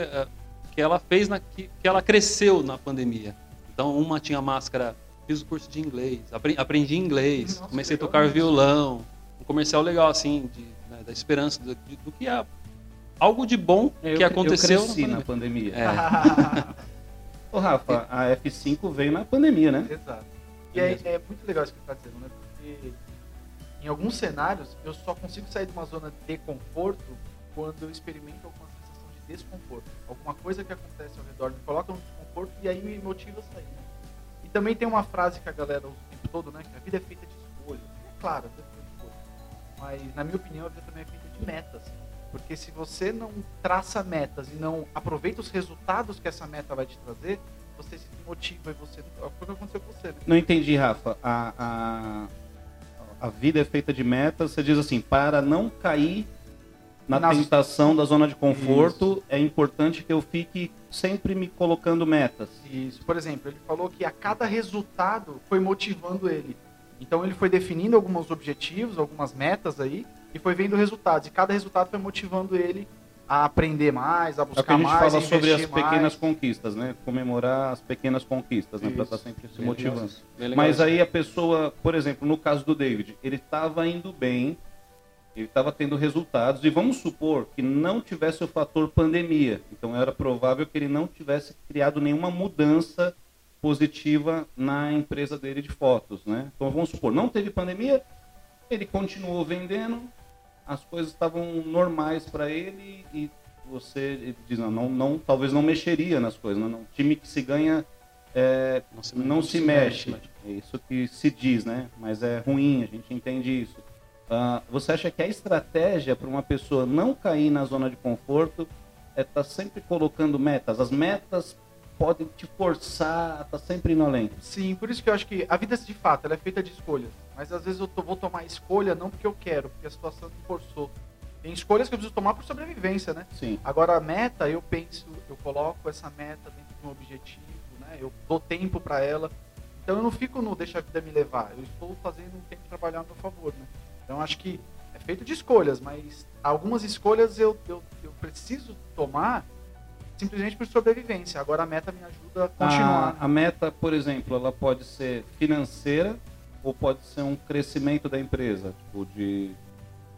que ela fez, na, que, que ela cresceu na pandemia. Então uma tinha máscara, fiz o curso de inglês, aprendi, inglês, Nossa, comecei a tocar violão, um comercial legal assim, de, né, da esperança do, de, do, que é algo de bom eu, que aconteceu eu cresci na pandemia. Na pandemia. É. Ô, Rafa, a F5 veio na pandemia, né? Exato. E é, é muito legal isso que você está dizendo, né? Porque em alguns cenários eu só consigo sair de uma zona de conforto quando eu experimento alguma desconforto. Alguma coisa que acontece ao redor me coloca um desconforto e aí me motiva a sair. Né? E também tem uma frase que a galera usa o tempo todo, né? Que a vida é feita de escolha. É claro, a vida é feita de escolha. Mas, na minha opinião, a vida também é feita de metas. Porque se você não traça metas e não aproveita os resultados que essa meta vai te trazer, você se motiva e você. Foi o que aconteceu com você. Né? Não entendi, Rafa. A, a, a vida é feita de metas. Você diz assim, para não cair na Nas... tentação da zona de conforto, Isso. é importante que eu fique sempre me colocando metas. Isso. Por exemplo, ele falou que a cada resultado foi motivando ele. Então ele foi definindo alguns objetivos, algumas metas aí, e foi vendo resultados. E cada resultado foi motivando ele a aprender mais, a buscar mais. É o que a gente mais, fala sobre as pequenas mais. conquistas, né? Comemorar as pequenas conquistas, né? Para estar tá sempre se motivando. Mas aí a pessoa, por exemplo, no caso do David, ele estava indo bem, ele estava tendo resultados, e vamos supor que não tivesse o fator pandemia. Então era provável que ele não tivesse criado nenhuma mudança positiva na empresa dele de fotos, né? Então vamos supor, não teve pandemia, ele continuou vendendo, as coisas estavam normais para ele e você ele diz não, não, não, talvez não mexeria nas coisas, não, não. time que se ganha é, não se, não se, mexe. mexe. É isso que se diz, né? Mas é ruim, a gente entende isso. Uh, você acha que a estratégia para uma pessoa não cair na zona de conforto é estar tá sempre colocando metas? As metas podem te forçar a estar tá sempre indo além. Sim, por isso que eu acho que a vida, de fato, ela é feita de escolhas. Mas às vezes eu tô, vou tomar escolha não porque eu quero, porque a situação me forçou. Tem escolhas que eu preciso tomar por sobrevivência, né? Sim. Agora a meta, eu penso, eu coloco essa meta dentro de um objetivo, né? Eu dou tempo para ela. Então eu não fico no deixa a vida me levar. Eu estou fazendo um tempo trabalhar a meu favor, né? Então acho que é feito de escolhas, mas algumas escolhas eu, eu, eu preciso tomar simplesmente por sobrevivência. Agora a meta me ajuda a continuar. A, a meta, por exemplo, ela pode ser financeira ou pode ser um crescimento da empresa, tipo de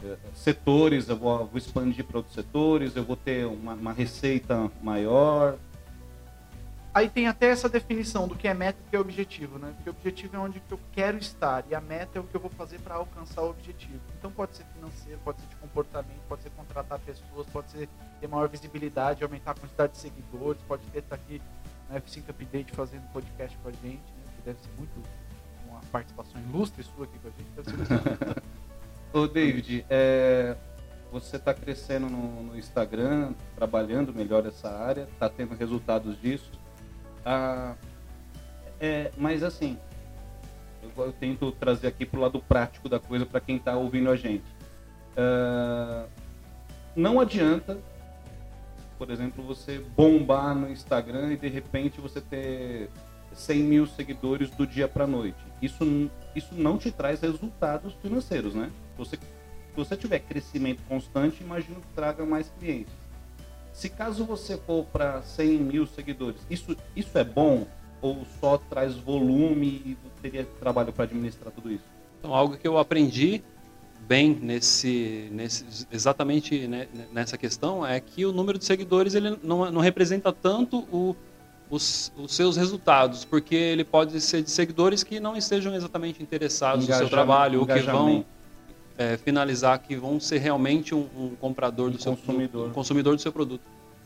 é, setores, eu vou, vou expandir para outros setores, eu vou ter uma, uma, receita maior. Aí tem até essa definição do que é meta e que é objetivo, né? Porque o objetivo é onde eu quero estar e a meta é o que eu vou fazer para alcançar o objetivo. Então pode ser financeiro, pode ser de comportamento, pode ser contratar pessoas, pode ser ter maior visibilidade, aumentar a quantidade de seguidores, pode ter estar aqui na F5 Update fazendo podcast com a gente, né? que deve ser muito uma participação ilustre sua aqui com a gente. Deve ser muito Ô David, é, você está crescendo no, no, Instagram, trabalhando melhor essa área, está tendo resultados disso. Ah, é, mas assim, eu, eu, tento trazer aqui para o lado prático da coisa para quem está ouvindo a gente. Ah, não adianta por exemplo, você bombar no Instagram e de repente você ter 100 mil seguidores do dia para noite. Isso, isso não te traz resultados financeiros, né? Você, se você tiver crescimento constante, imagino que traga mais clientes. Se caso você for para 100 mil seguidores, isso, isso é bom ou só traz volume e teria trabalho para administrar tudo isso? Então, algo que eu aprendi bem nesse, nesse exatamente né, nessa questão é que o número de seguidores ele não, não representa tanto o, os, os, seus resultados, porque ele pode ser de seguidores que não estejam exatamente interessados no seu trabalho ou que vão é, finalizar, que vão ser realmente um, um comprador um do seu consumidor. Um consumidor do seu produto.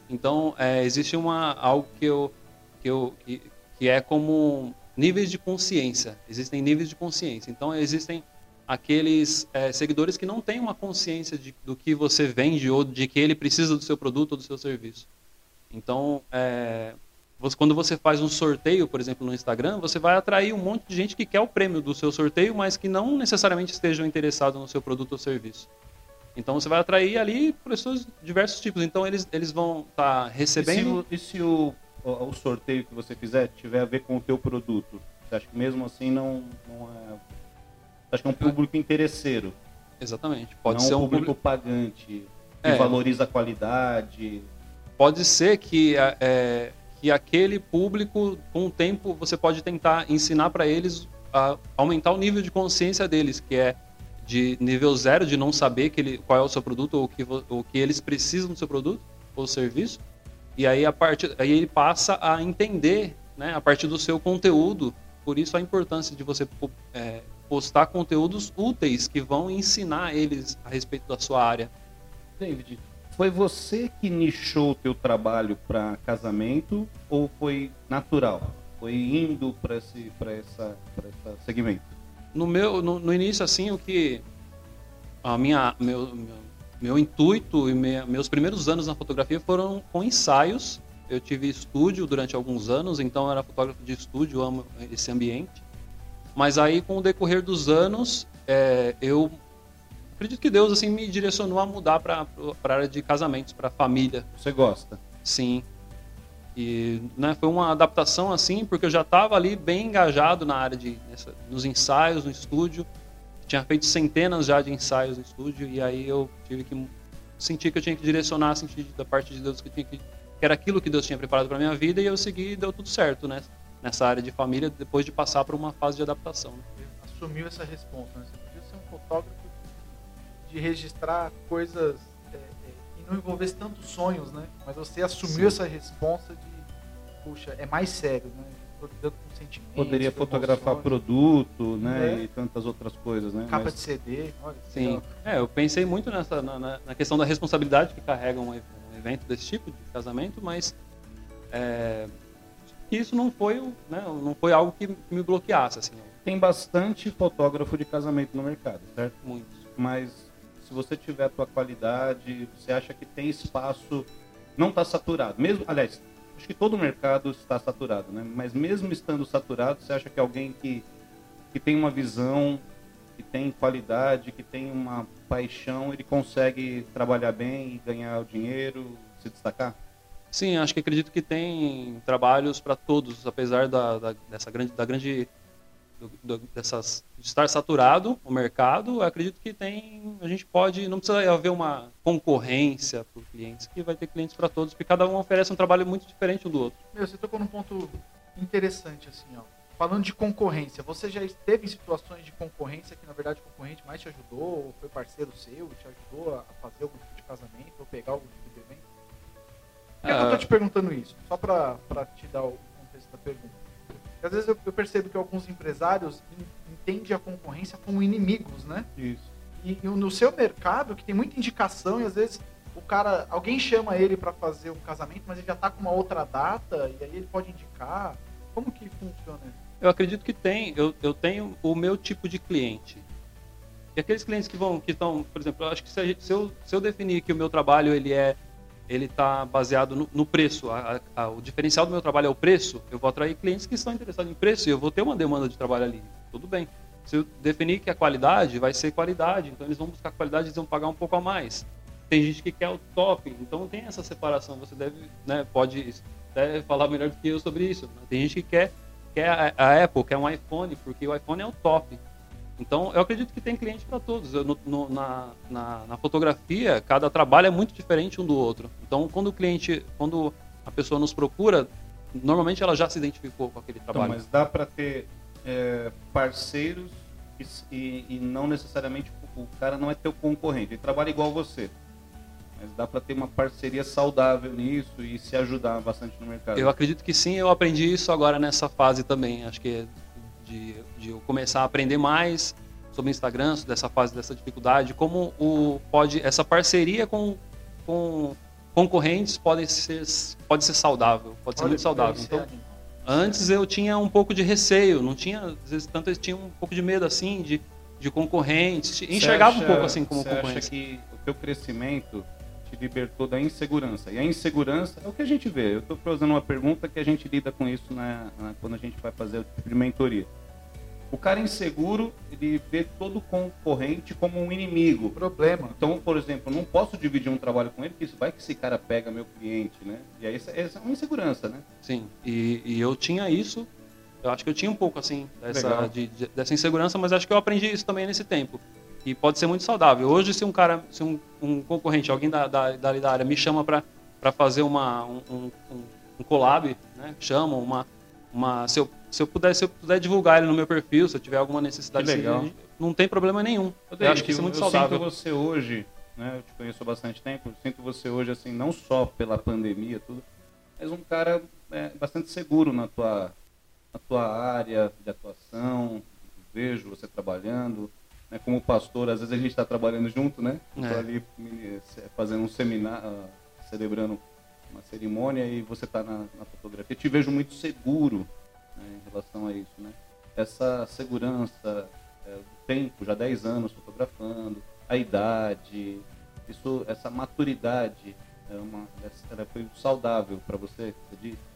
Então é, existe uma algo que eu que eu que, que é como níveis de consciência. Existem níveis de consciência. Então existem aqueles é, seguidores que não têm uma consciência de, do que você vende ou de que ele precisa do seu produto ou do seu serviço. Então, é, você, quando você faz um sorteio, por exemplo, no Instagram, você vai atrair um monte de gente que quer o prêmio do seu sorteio, mas que não necessariamente estejam interessados no seu produto ou serviço. Então você vai atrair ali pessoas de diversos tipos. Então eles, eles vão estar tá recebendo. E se, o, e se o, o, sorteio que você fizer tiver a ver com o teu produto? Você acha que mesmo assim não, não é Acho que é um público interesseiro. Exatamente. Pode não ser um público, público pagante, que é. valoriza a qualidade. Pode ser que, é, que aquele público, com o tempo, você pode tentar ensinar para eles a aumentar o nível de consciência deles, que é de nível zero, de não saber que ele, qual é o seu produto ou que, o que eles precisam do seu produto ou serviço. E aí, a partir, aí ele passa a entender, né, a partir do seu conteúdo. Por isso a importância de você é, postar conteúdos úteis que vão ensinar eles a respeito da sua área. David, foi você que nichou o teu trabalho para casamento ou foi natural? Foi indo para esse essa esse segmento? No meu no, no, início assim o que a minha meu meu, meu intuito e meus primeiros anos na fotografia foram com ensaios. Eu tive estúdio durante alguns anos, então eu era fotógrafo de estúdio, amo esse ambiente. Mas aí, com o decorrer dos anos, é, eu acredito que Deus assim me direcionou a mudar para a área de casamentos, para família. Você gosta? Sim. E né, foi uma adaptação assim, porque eu já estava ali bem engajado na área de nessa, nos ensaios, no estúdio. Tinha feito centenas já de ensaios no estúdio e aí eu tive que sentir que eu tinha que direcionar, sentir da parte de Deus que, tinha que, que era aquilo que Deus tinha preparado para minha vida e eu segui e deu tudo certo, né? nessa área de família depois de passar por uma fase de adaptação. Né? Assumiu essa resposta, né? Você podia ser um fotógrafo de registrar coisas é, é, que não envolvessem tantos sonhos, né? Mas você assumiu Sim. essa resposta de, puxa, é mais sério, né? Estou lidando com sentimentos. Poderia fotografar emoções. produto, né? É. E tantas outras coisas, né? Capa Mas... de CD, olha. Sim. É, eu pensei muito nessa na, na, questão da responsabilidade que carrega um, um evento desse tipo de casamento, mas é, que isso não foi, né, não foi algo que me bloqueasse. Assim. Tem bastante fotógrafo de casamento no mercado, certo? Muitos. Mas se você tiver a tua qualidade, você acha que tem espaço, não está saturado. Mesmo, aliás, acho que todo o mercado está saturado, né? Mas mesmo estando saturado, você acha que alguém que, que tem uma visão, que tem qualidade, que tem uma paixão, ele consegue trabalhar bem e ganhar o dinheiro, se destacar? Sim, acho que acredito que tem trabalhos para todos, apesar da, da, dessa grande, da grande do, do, dessas, de estar saturado o mercado, acredito que tem, a gente pode, não precisa haver uma concorrência para os clientes, que vai ter clientes para todos, porque cada um oferece um trabalho muito diferente um do outro. Meu, você tocou num ponto interessante assim, ó. Falando de concorrência, você já esteve em situações de concorrência que na verdade o concorrente mais te ajudou, ou foi parceiro seu, te ajudou a fazer algum tipo de casamento, ou pegar algum tipo de evento? Por que, eu tô te perguntando isso? Só para te dar o contexto da pergunta. Porque às vezes eu, eu, percebo que alguns empresários entendem a concorrência como inimigos, né? Isso. E, e no seu mercado, que tem muita indicação, e às vezes o cara, alguém chama ele para fazer um casamento, mas ele já tá com uma outra data, e aí ele pode indicar. Como que funciona isso? Eu acredito que tem. Eu, eu tenho o meu tipo de cliente. E aqueles clientes que vão, que estão, por exemplo, eu acho que se, gente, se, eu, se eu definir que o meu trabalho ele é ele está baseado no, no preço. A, a, o diferencial do meu trabalho é o preço. Eu vou atrair clientes que estão interessados em preço e eu vou ter uma demanda de trabalho ali. Tudo bem. Se eu definir que a qualidade vai ser qualidade, então eles vão buscar qualidade e vão pagar um pouco a mais. Tem gente que quer o top, então tem essa separação. Você deve, né, pode até falar melhor do que eu sobre isso. Tem gente que quer, quer a, a Apple, quer um iPhone, porque o iPhone é o top. Então, eu acredito que tem cliente para todos. Eu, no, na, na, na, fotografia, cada trabalho é muito diferente um do outro. Então, quando o cliente, quando a pessoa nos procura, normalmente ela já se identificou com aquele então, trabalho. Então, mas dá para ter é, parceiros e, e, não necessariamente o cara não é teu concorrente, ele trabalha igual você. Mas dá para ter uma parceria saudável nisso e se ajudar bastante no mercado. Eu acredito que sim, eu aprendi isso agora nessa fase também. Acho que de, de eu começar a aprender mais sobre o Instagram, dessa fase, dessa dificuldade, como o, pode essa parceria com, com concorrentes pode ser, pode ser saudável, pode ser muito saudável. Então, antes eu tinha um pouco de receio, não tinha, às vezes tanto eu tinha um pouco de medo assim de, de concorrentes, enxergava acha, um pouco assim como concorrente. Você acha que o teu crescimento te libertou da insegurança? E a insegurança é o que a gente vê. Eu estou fazendo uma pergunta que a gente lida com isso na, na, quando a gente vai fazer o tipo de mentoria. O cara inseguro, ele vê todo concorrente como um inimigo. Problema. Então, por exemplo, não posso dividir um trabalho com ele, porque vai que esse cara pega meu cliente, né? E aí essa, essa é uma insegurança, né? Sim, e, e, eu tinha isso, eu acho que eu tinha um pouco, assim, dessa, de, de, dessa insegurança, mas acho que eu aprendi isso também nesse tempo. E pode ser muito saudável. Hoje, se um cara, se um, um concorrente, alguém da, da, da área me chama para fazer uma, um, um, um collab, né? Chama uma, uma... Se eu se eu puder, se eu puder divulgar ele no meu perfil, se eu tiver alguma necessidade, legal. não tem problema nenhum. Eu, eu acho que isso é muito eu saudável. Eu sinto você hoje, né? Eu te conheço há bastante tempo. Eu sinto você hoje assim, não só pela pandemia tudo, mas um cara é, bastante seguro na tua na tua área de atuação. Vejo você trabalhando. Né, como pastor, às vezes a gente está trabalhando junto, né? Estou é. ali fazendo um seminário, celebrando uma cerimônia e você está na, na fotografia. Eu te vejo muito seguro né, em relação a isso. Né? Essa segurança é, tempo, já 10 anos fotografando, a idade, isso, essa maturidade, é uma, ela foi saudável para você, você disse?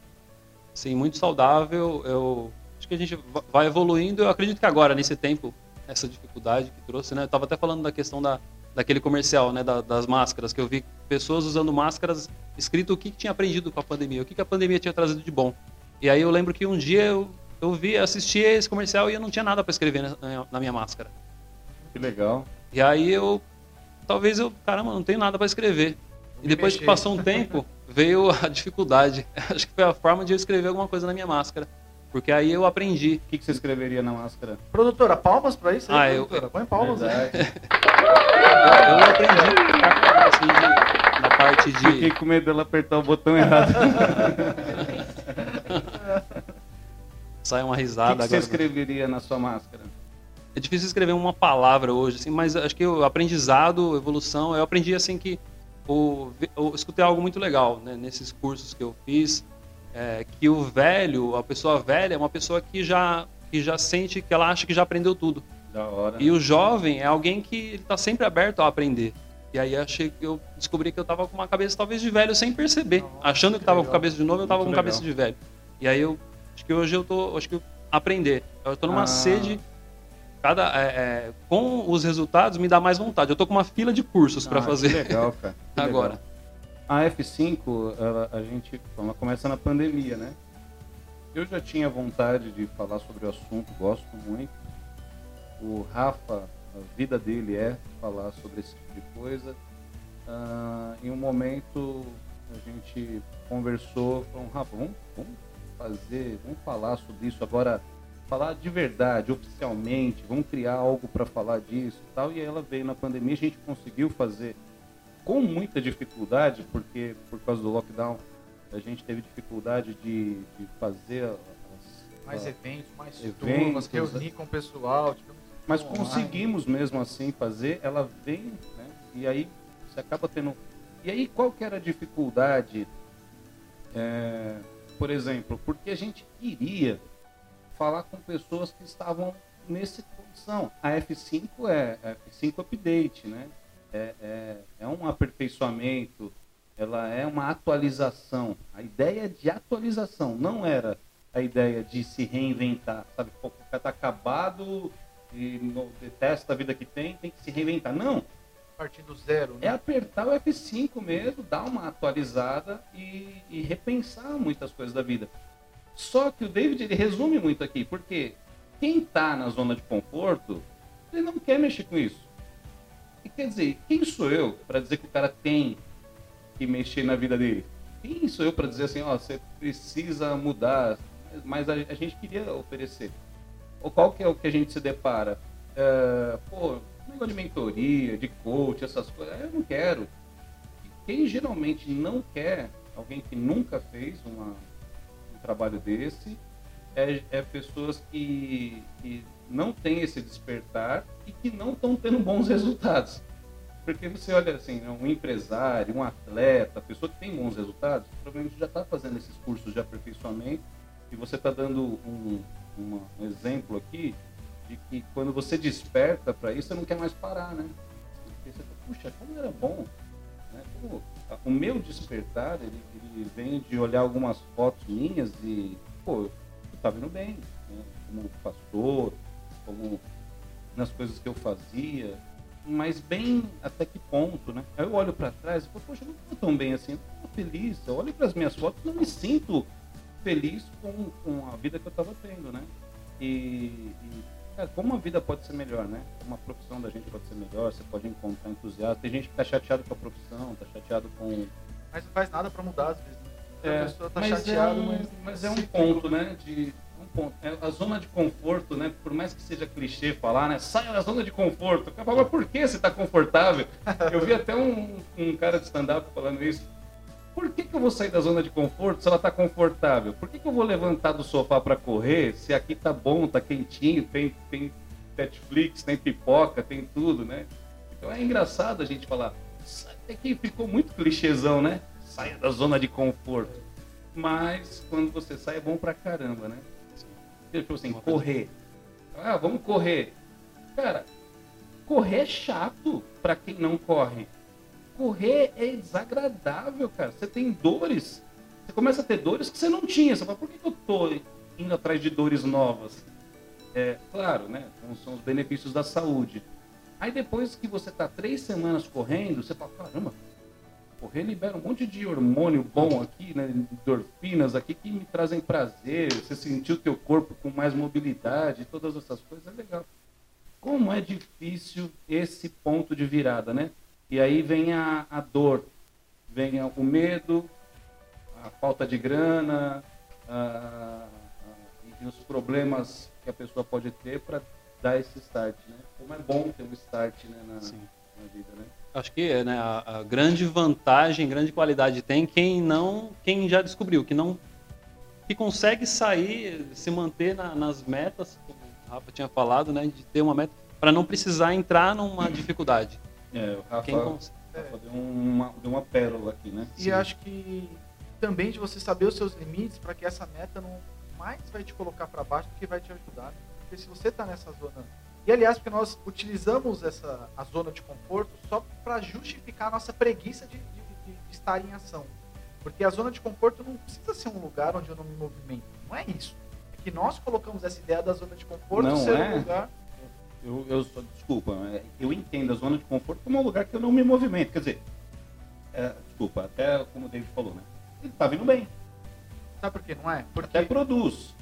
Sim, muito saudável. Eu acho que a gente vai evoluindo. Eu acredito que agora, nesse tempo, essa dificuldade que trouxe, né? Eu estava até falando da questão da, daquele comercial, né? Da, das máscaras, que eu vi pessoas usando máscaras escrito o que, que tinha aprendido com a pandemia, o que, que a pandemia tinha trazido de bom. E aí eu lembro que um dia eu, eu vi, assisti esse comercial e eu não tinha nada para escrever na, na, minha máscara. Que legal. E aí eu, talvez eu, caramba, não tenho nada para escrever. E depois que passou um tempo, veio a dificuldade. Acho que foi a forma de eu escrever alguma coisa na minha máscara. Porque aí eu aprendi. O que, que você escreveria na máscara? Produtora, palmas pra isso? Aí, ah, eu... Põe palmas aí. eu aprendi assim, de, na parte de. Fiquei com medo dela apertar o botão errado. Sai uma risada o que, que agora. você escreveria na sua máscara? É difícil escrever uma palavra hoje, assim, mas acho que o aprendizado, evolução, eu aprendi assim que o, eu escutei algo muito legal né, nesses cursos que eu fiz, é, que o velho, a pessoa velha, é uma pessoa que já que já sente que ela acha que já aprendeu tudo. E o jovem é alguém que está sempre aberto a aprender. E aí achei que eu descobri que eu estava com uma cabeça talvez de velho sem perceber. Nossa, Achando que estava com cabeça de novo, eu estava com legal. cabeça de velho. E aí eu acho que hoje eu tô, acho que eu aprender. Eu tô numa ah. sede cada é, é, com os resultados me dá mais vontade. Eu tô com uma fila de cursos ah, para fazer. Que legal, cara. Que Agora. Legal. A F5, ela, a gente ela começa na pandemia, né? Eu já tinha vontade de falar sobre o assunto, gosto muito. O Rafa, a vida dele é falar sobre esse tipo de coisa. Uh, em um momento a gente conversou, falou, Rafa, vamos, vamos fazer, vamos falar sobre isso agora, falar de verdade, oficialmente, vamos criar algo para falar disso e tal. E aí ela veio na pandemia, a gente conseguiu fazer com muita dificuldade, porque por causa do lockdown a gente teve dificuldade de, de fazer as, mais a, eventos, mais eventos, turmas, reunir com o pessoal. Mas conseguimos mesmo assim fazer, ela vem, né? E aí você acaba tendo. E aí qual que era a dificuldade? É por exemplo, porque a gente queria falar com pessoas que estavam nessa condição. A F5 é, é F5 Update, né? É, é, é, um aperfeiçoamento, ela é uma atualização. A ideia de atualização não era a ideia de se reinventar, sabe? O cara está acabado e detesta a vida que tem, tem que se reinventar. Não, partir do zero. Né? É apertar o F5 mesmo, dar uma atualizada e, e, repensar muitas coisas da vida. Só que o David ele resume muito aqui, porque quem está na zona de conforto, ele não quer mexer com isso. E quer dizer, quem sou eu para dizer que o cara tem que mexer na vida dele? Quem sou eu para dizer assim, ó, você precisa mudar? Mas a, a, gente queria oferecer. Ou qual que é o que a gente se depara? Uh, pô, negócio de mentoria, de coach, essas coisas, eu não quero. Quem geralmente não quer, alguém que nunca fez uma, um trabalho desse, é, é pessoas que, que não têm esse despertar e que não estão tendo bons resultados. Porque você olha assim, né, um empresário, um atleta, pessoa que tem bons resultados, provavelmente já está fazendo esses cursos de aperfeiçoamento e você está dando um, um, exemplo aqui de que quando você desperta para isso, você não quer mais parar, né? Porque você fala, puxa, como era bom. Né? Como, o meu despertar, ele, ele, vem de olhar algumas fotos minhas e, pô, eu estava indo bem, né? como pastor, como nas coisas que eu fazia, mas bem até que ponto, né? Aí eu olho para trás e falo, poxa, eu não estou tão bem assim, eu estou feliz. Eu olho para as minhas fotos e não me sinto feliz com, com a vida que eu estava tendo, né? E, e cara, como a vida pode ser melhor, né? Como a profissão da gente pode ser melhor, você pode encontrar entusiasmo. Tem gente que está chateado com a profissão, está chateado com... Mas não faz nada para mudar às vezes, né? É, a pessoa tá chateada, é um, mas, mas é um ponto, né? De, ponto. É a zona de conforto, né? Por mais que seja clichê falar, né? Saia da zona de conforto. Mas por que você está confortável? Eu vi até um, um cara de stand-up falando isso. Por que, que eu vou sair da zona de conforto se ela está confortável? Por que, que eu vou levantar do sofá para correr se aqui tá bom, tá quentinho, tem, tem Netflix, tem pipoca, tem tudo, né? Então é engraçado a gente falar. É que ficou muito clichêzão, né? Saia da zona de conforto. Mas quando você sai é bom pra caramba, né? Tipo assim, correr. Ah, vamos correr. Cara, correr é chato para quem não corre. Correr é desagradável, cara. Você tem dores. Você começa a ter dores que você não tinha. Você fala, por que eu tô indo atrás de dores novas? É, claro, né? São os benefícios da saúde. Aí depois que você tá três semanas correndo, você fala, caramba, correr libera um monte de hormônio bom aqui, né? Endorfinas aqui que me trazem prazer. Você sentir o teu corpo com mais mobilidade, todas essas coisas é legal. Como é difícil esse ponto de virada, né? E aí vem a, a dor, vem o medo, a falta de grana, a, a, e os problemas que a pessoa pode ter para dar esse start, né? Como é bom ter um start né, na, na vida, né? acho que né, a, a, grande vantagem, grande qualidade tem quem não, quem já descobriu, que não, que consegue sair, se manter na, nas metas, como o Rafa tinha falado, né, de ter uma meta para não precisar entrar numa dificuldade. É, o Rafa, quem Rafa deu, uma, deu uma pérola aqui, né? E Sim. acho que também de você saber os seus limites para que essa meta não mais vai te colocar para baixo do que vai te ajudar. Porque se você está nessa zona e aliás, porque nós utilizamos essa a zona de conforto só para justificar a nossa preguiça de, de, de, estar em ação. Porque a zona de conforto não precisa ser um lugar onde eu não me movimento. Não é isso. É que nós colocamos essa ideia da zona de conforto não ser é? um lugar. Eu, eu só, desculpa, é, eu entendo a zona de conforto como um lugar que eu não me movimento. Quer dizer, é, desculpa, até como o David falou, né? Ele tá vindo bem. Sabe por que não é? Porque até produz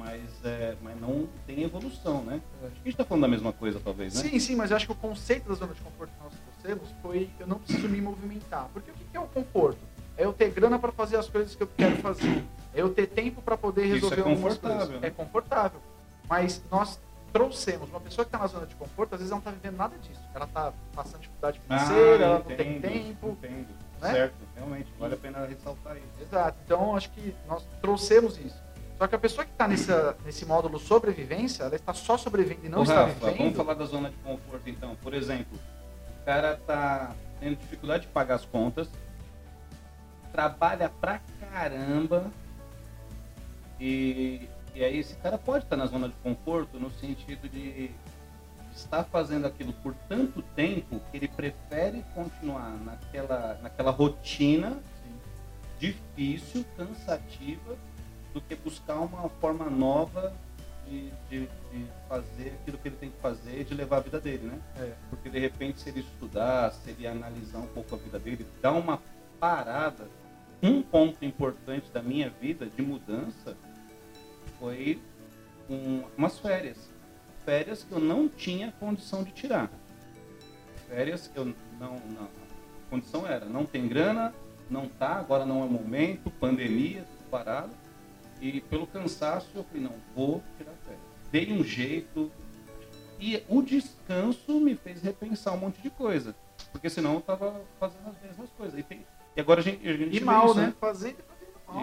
mas, é, mas não tem evolução, né? Acho que a gente está falando da mesma coisa, talvez, né? Sim, sim, mas eu acho que o conceito da zona de conforto que nós trouxemos foi eu não preciso me movimentar. Porque o que é o conforto? É eu ter grana para fazer as coisas que eu quero fazer. É eu ter tempo para poder resolver Isso é coisas. Né? É confortável. Mas nós trouxemos uma pessoa que está na zona de conforto, às vezes ela não está vivendo nada disso. Ela está passando dificuldade financeira, ah, ela não tem tempo. Entendo. Né? Certo, realmente, vale a pena ressaltar isso. Exato. Então, acho que nós trouxemos isso. Só que a pessoa que está nesse módulo sobrevivência, ela está só sobrevivendo e não Ô, está Rafa, vivendo. Vamos falar da zona de conforto então. Por exemplo, o cara está tendo dificuldade de pagar as contas, trabalha pra caramba e, e aí esse cara pode estar tá na zona de conforto no sentido de estar fazendo aquilo por tanto tempo que ele prefere continuar naquela, naquela rotina difícil, cansativa do que buscar uma forma nova de, de, de, fazer aquilo que ele tem que fazer, de levar a vida dele, né? É. Porque de repente, se ele estudar, se ele analisar um pouco a vida dele, dar uma parada, um ponto importante da minha vida de mudança foi um, umas férias. Férias que eu não tinha condição de tirar. Férias que eu não, não a condição era, não tem grana, não tá, agora não é momento, pandemia, tudo parado e pelo cansaço, eu falei, não, vou tirar férias. Dei um jeito, E o descanso me fez repensar um monte de coisa. Porque senão eu tava fazendo as mesmas coisas. E, tem, e agora a gente, a gente E mal, isso, né? né? Fazendo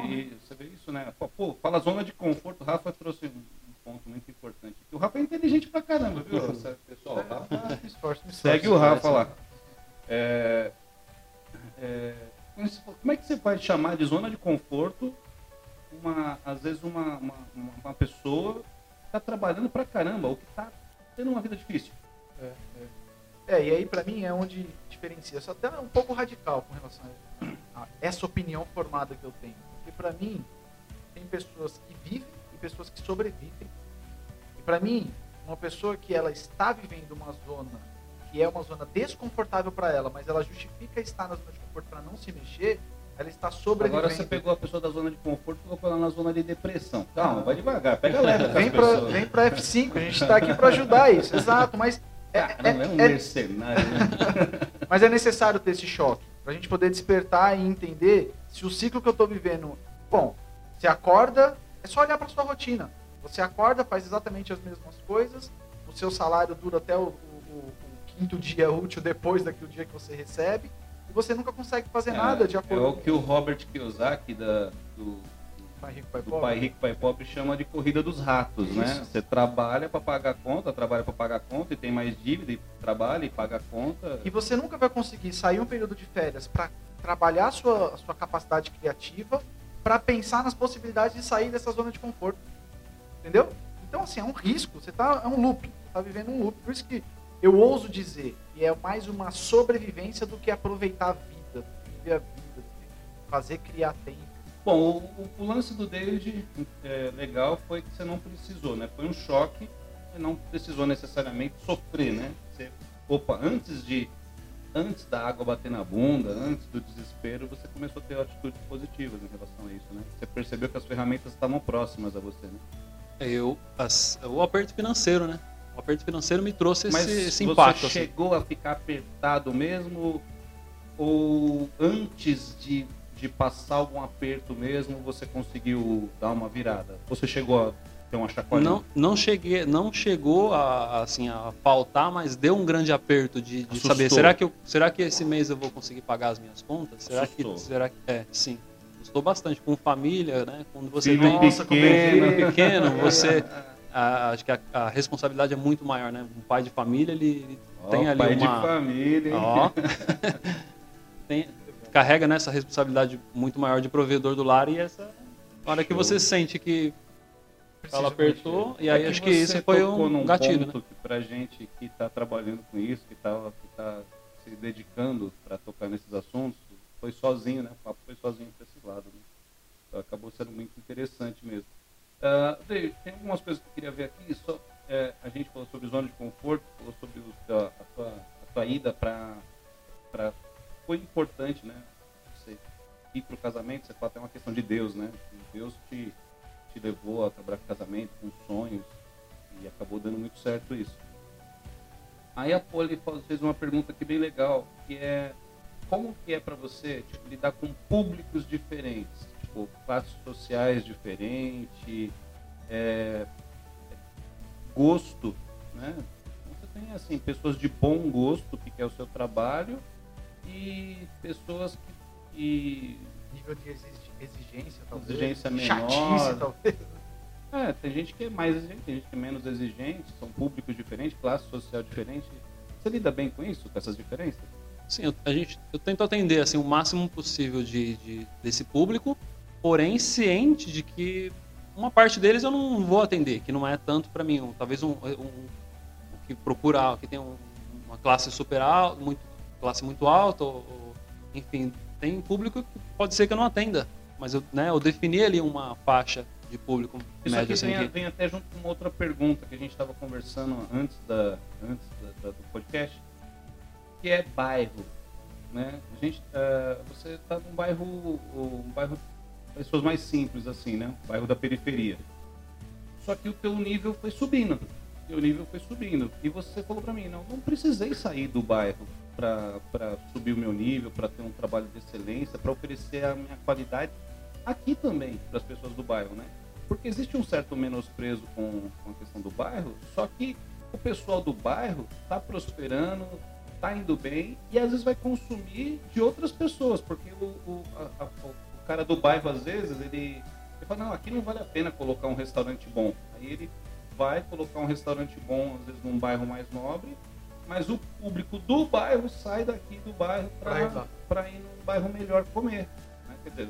e né? você vê isso, né? Pô, fala zona de conforto. O Rafa trouxe um ponto muito importante. O Rafa é inteligente pra caramba, viu? Pessoal, Rafa, segue o Rafa lá. É, é, como é que você vai chamar de zona de conforto uma, às vezes uma, uma, uma pessoa que está trabalhando pra caramba ou que está tendo uma vida difícil? É, é. é, e aí para mim é onde diferencia. Só até um pouco radical com relação a, a essa opinião formada que eu tenho. Porque para mim tem pessoas que vivem e pessoas que sobrevivem. E para mim, uma pessoa que ela está vivendo uma zona que é uma zona desconfortável para ela, mas ela justifica estar na zona de conforto para não se mexer, ela está sobrevivendo. Agora você pegou a pessoa da zona de conforto e colocou ela na zona de depressão. Calma, vai devagar, pega leve. Vem para vem para F5, a gente está aqui para ajudar isso, exato, mas é, Caramba, é, é um é, mercenário. Né? mas é necessário ter esse choque para a gente poder despertar e entender se o ciclo que eu estou vivendo, bom, você acorda, é só olhar para sua rotina. Você acorda, faz exatamente as mesmas coisas, o seu salário dura até o, o, quinto dia útil depois daquele dia que você recebe, e você nunca consegue fazer é, nada de acordo É o que o Robert Kiyosaki da, do, Pai Rico, Pai, Pobre. Pai Rico, Pai Pobre chama de corrida dos ratos, né? Isso. né? Você trabalha para pagar conta, trabalha para pagar conta e tem mais dívida e trabalha e paga conta. E você nunca vai conseguir sair um período de férias para trabalhar a sua, a sua capacidade criativa, para pensar nas possibilidades de sair dessa zona de conforto. Entendeu? Então, assim, é um risco. Você tá, é um loop. Você tá vivendo um loop. Por isso que eu ouso dizer que é mais uma sobrevivência do que aproveitar a vida, viver a vida, fazer criar tempo. Bom, o, o lance do David é, legal foi que você não precisou, né? Foi um choque, você não precisou necessariamente sofrer, né? Você, opa, antes de antes da água bater na bunda, antes do desespero, você começou a ter atitudes positivas em relação a isso, né? Você percebeu que as ferramentas estavam próximas a você, né? Eu, as, o aperto financeiro, né? O aperto financeiro me trouxe Mas esse, esse impacto. Você assim. chegou assim. a ficar apertado mesmo? Ou antes de, de passar algum aperto mesmo, você conseguiu dar uma virada? Você chegou a ter uma chacoalha? Não, não cheguei, não chegou a, assim, a faltar, mas deu um grande aperto de, de saber, será que, eu, será que esse mês eu vou conseguir pagar as minhas contas? Será Assustou. que, será que, é, sim. Assustou bastante com família, né? Quando você Filho tem pequeno, pequeno, você a, acho que a, a, responsabilidade é muito maior, né? Um pai de família, ele, ele oh, tem ali pai uma... de família, oh. tem, carrega nessa responsabilidade muito maior de provedor do lar e essa hora que você sente que ela apertou e aí é acho que esse foi um gatilho, ponto né? que pra gente que está trabalhando com isso, que está tá se dedicando para tocar nesses assuntos, foi sozinho, né? O papo foi sozinho para esse lado. Né? Então, acabou sendo muito interessante mesmo. Uh, David, tem algumas coisas que eu queria ver aqui. Só, é, a gente falou sobre zona de conforto, falou sobre o, a, a, tua, a tua ida para. Foi importante, né? Você ir para o casamento, você fala até uma questão de Deus, né? Deus te, levou a trabalhar com casamento, com sonhos, e acabou dando muito certo isso. Aí a Poli fez uma pergunta aqui bem legal, que é como que é para você tipo, lidar com públicos diferentes? tipo, classes sociais diferentes, é, gosto, né? Você tem, assim, pessoas de bom gosto que quer o seu trabalho e pessoas que... que Nível de exigência, talvez. Exigência menor. Chatice, talvez. É, tem gente que é mais exigente, tem gente que é menos exigente, são públicos diferentes, classe social diferente. Você lida bem com isso, com essas diferenças? Sim, eu, a gente, eu tento atender assim, o máximo possível de, de, desse público, porém ciente de que uma parte deles eu não vou atender, que não é tanto para mim. Um, talvez um, um, um, que procura, que tem uma classe super alta, muito, classe muito alta, ou, ou, enfim, tem público que pode ser que eu não atenda, mas eu, né, eu defini ali uma faixa de público Isso médio. Isso aqui assim, vem, vem, até junto com uma outra pergunta que a gente estava conversando antes, da, antes da, da, do podcast, que é bairro. Né? A gente, uh, você está num bairro, um bairro pessoas mais simples, assim, né? Bairro da periferia. Só que o teu nível foi subindo. O teu nível foi subindo. E você falou para mim, não, não precisei sair do bairro para subir o meu nível, para ter um trabalho de excelência, para oferecer a minha qualidade aqui também para as pessoas do bairro, né? Porque existe um certo menosprezo com, com a questão do bairro, só que o pessoal do bairro está prosperando, está indo bem e às vezes vai consumir de outras pessoas, porque o, o, a, a, o cara do bairro, às vezes, ele, ele fala, não, aqui não vale a pena colocar um restaurante bom. Aí ele vai colocar um restaurante bom, às vezes num bairro mais nobre, mas o público do bairro sai daqui do bairro para ir num bairro melhor comer. Né? Quer dizer,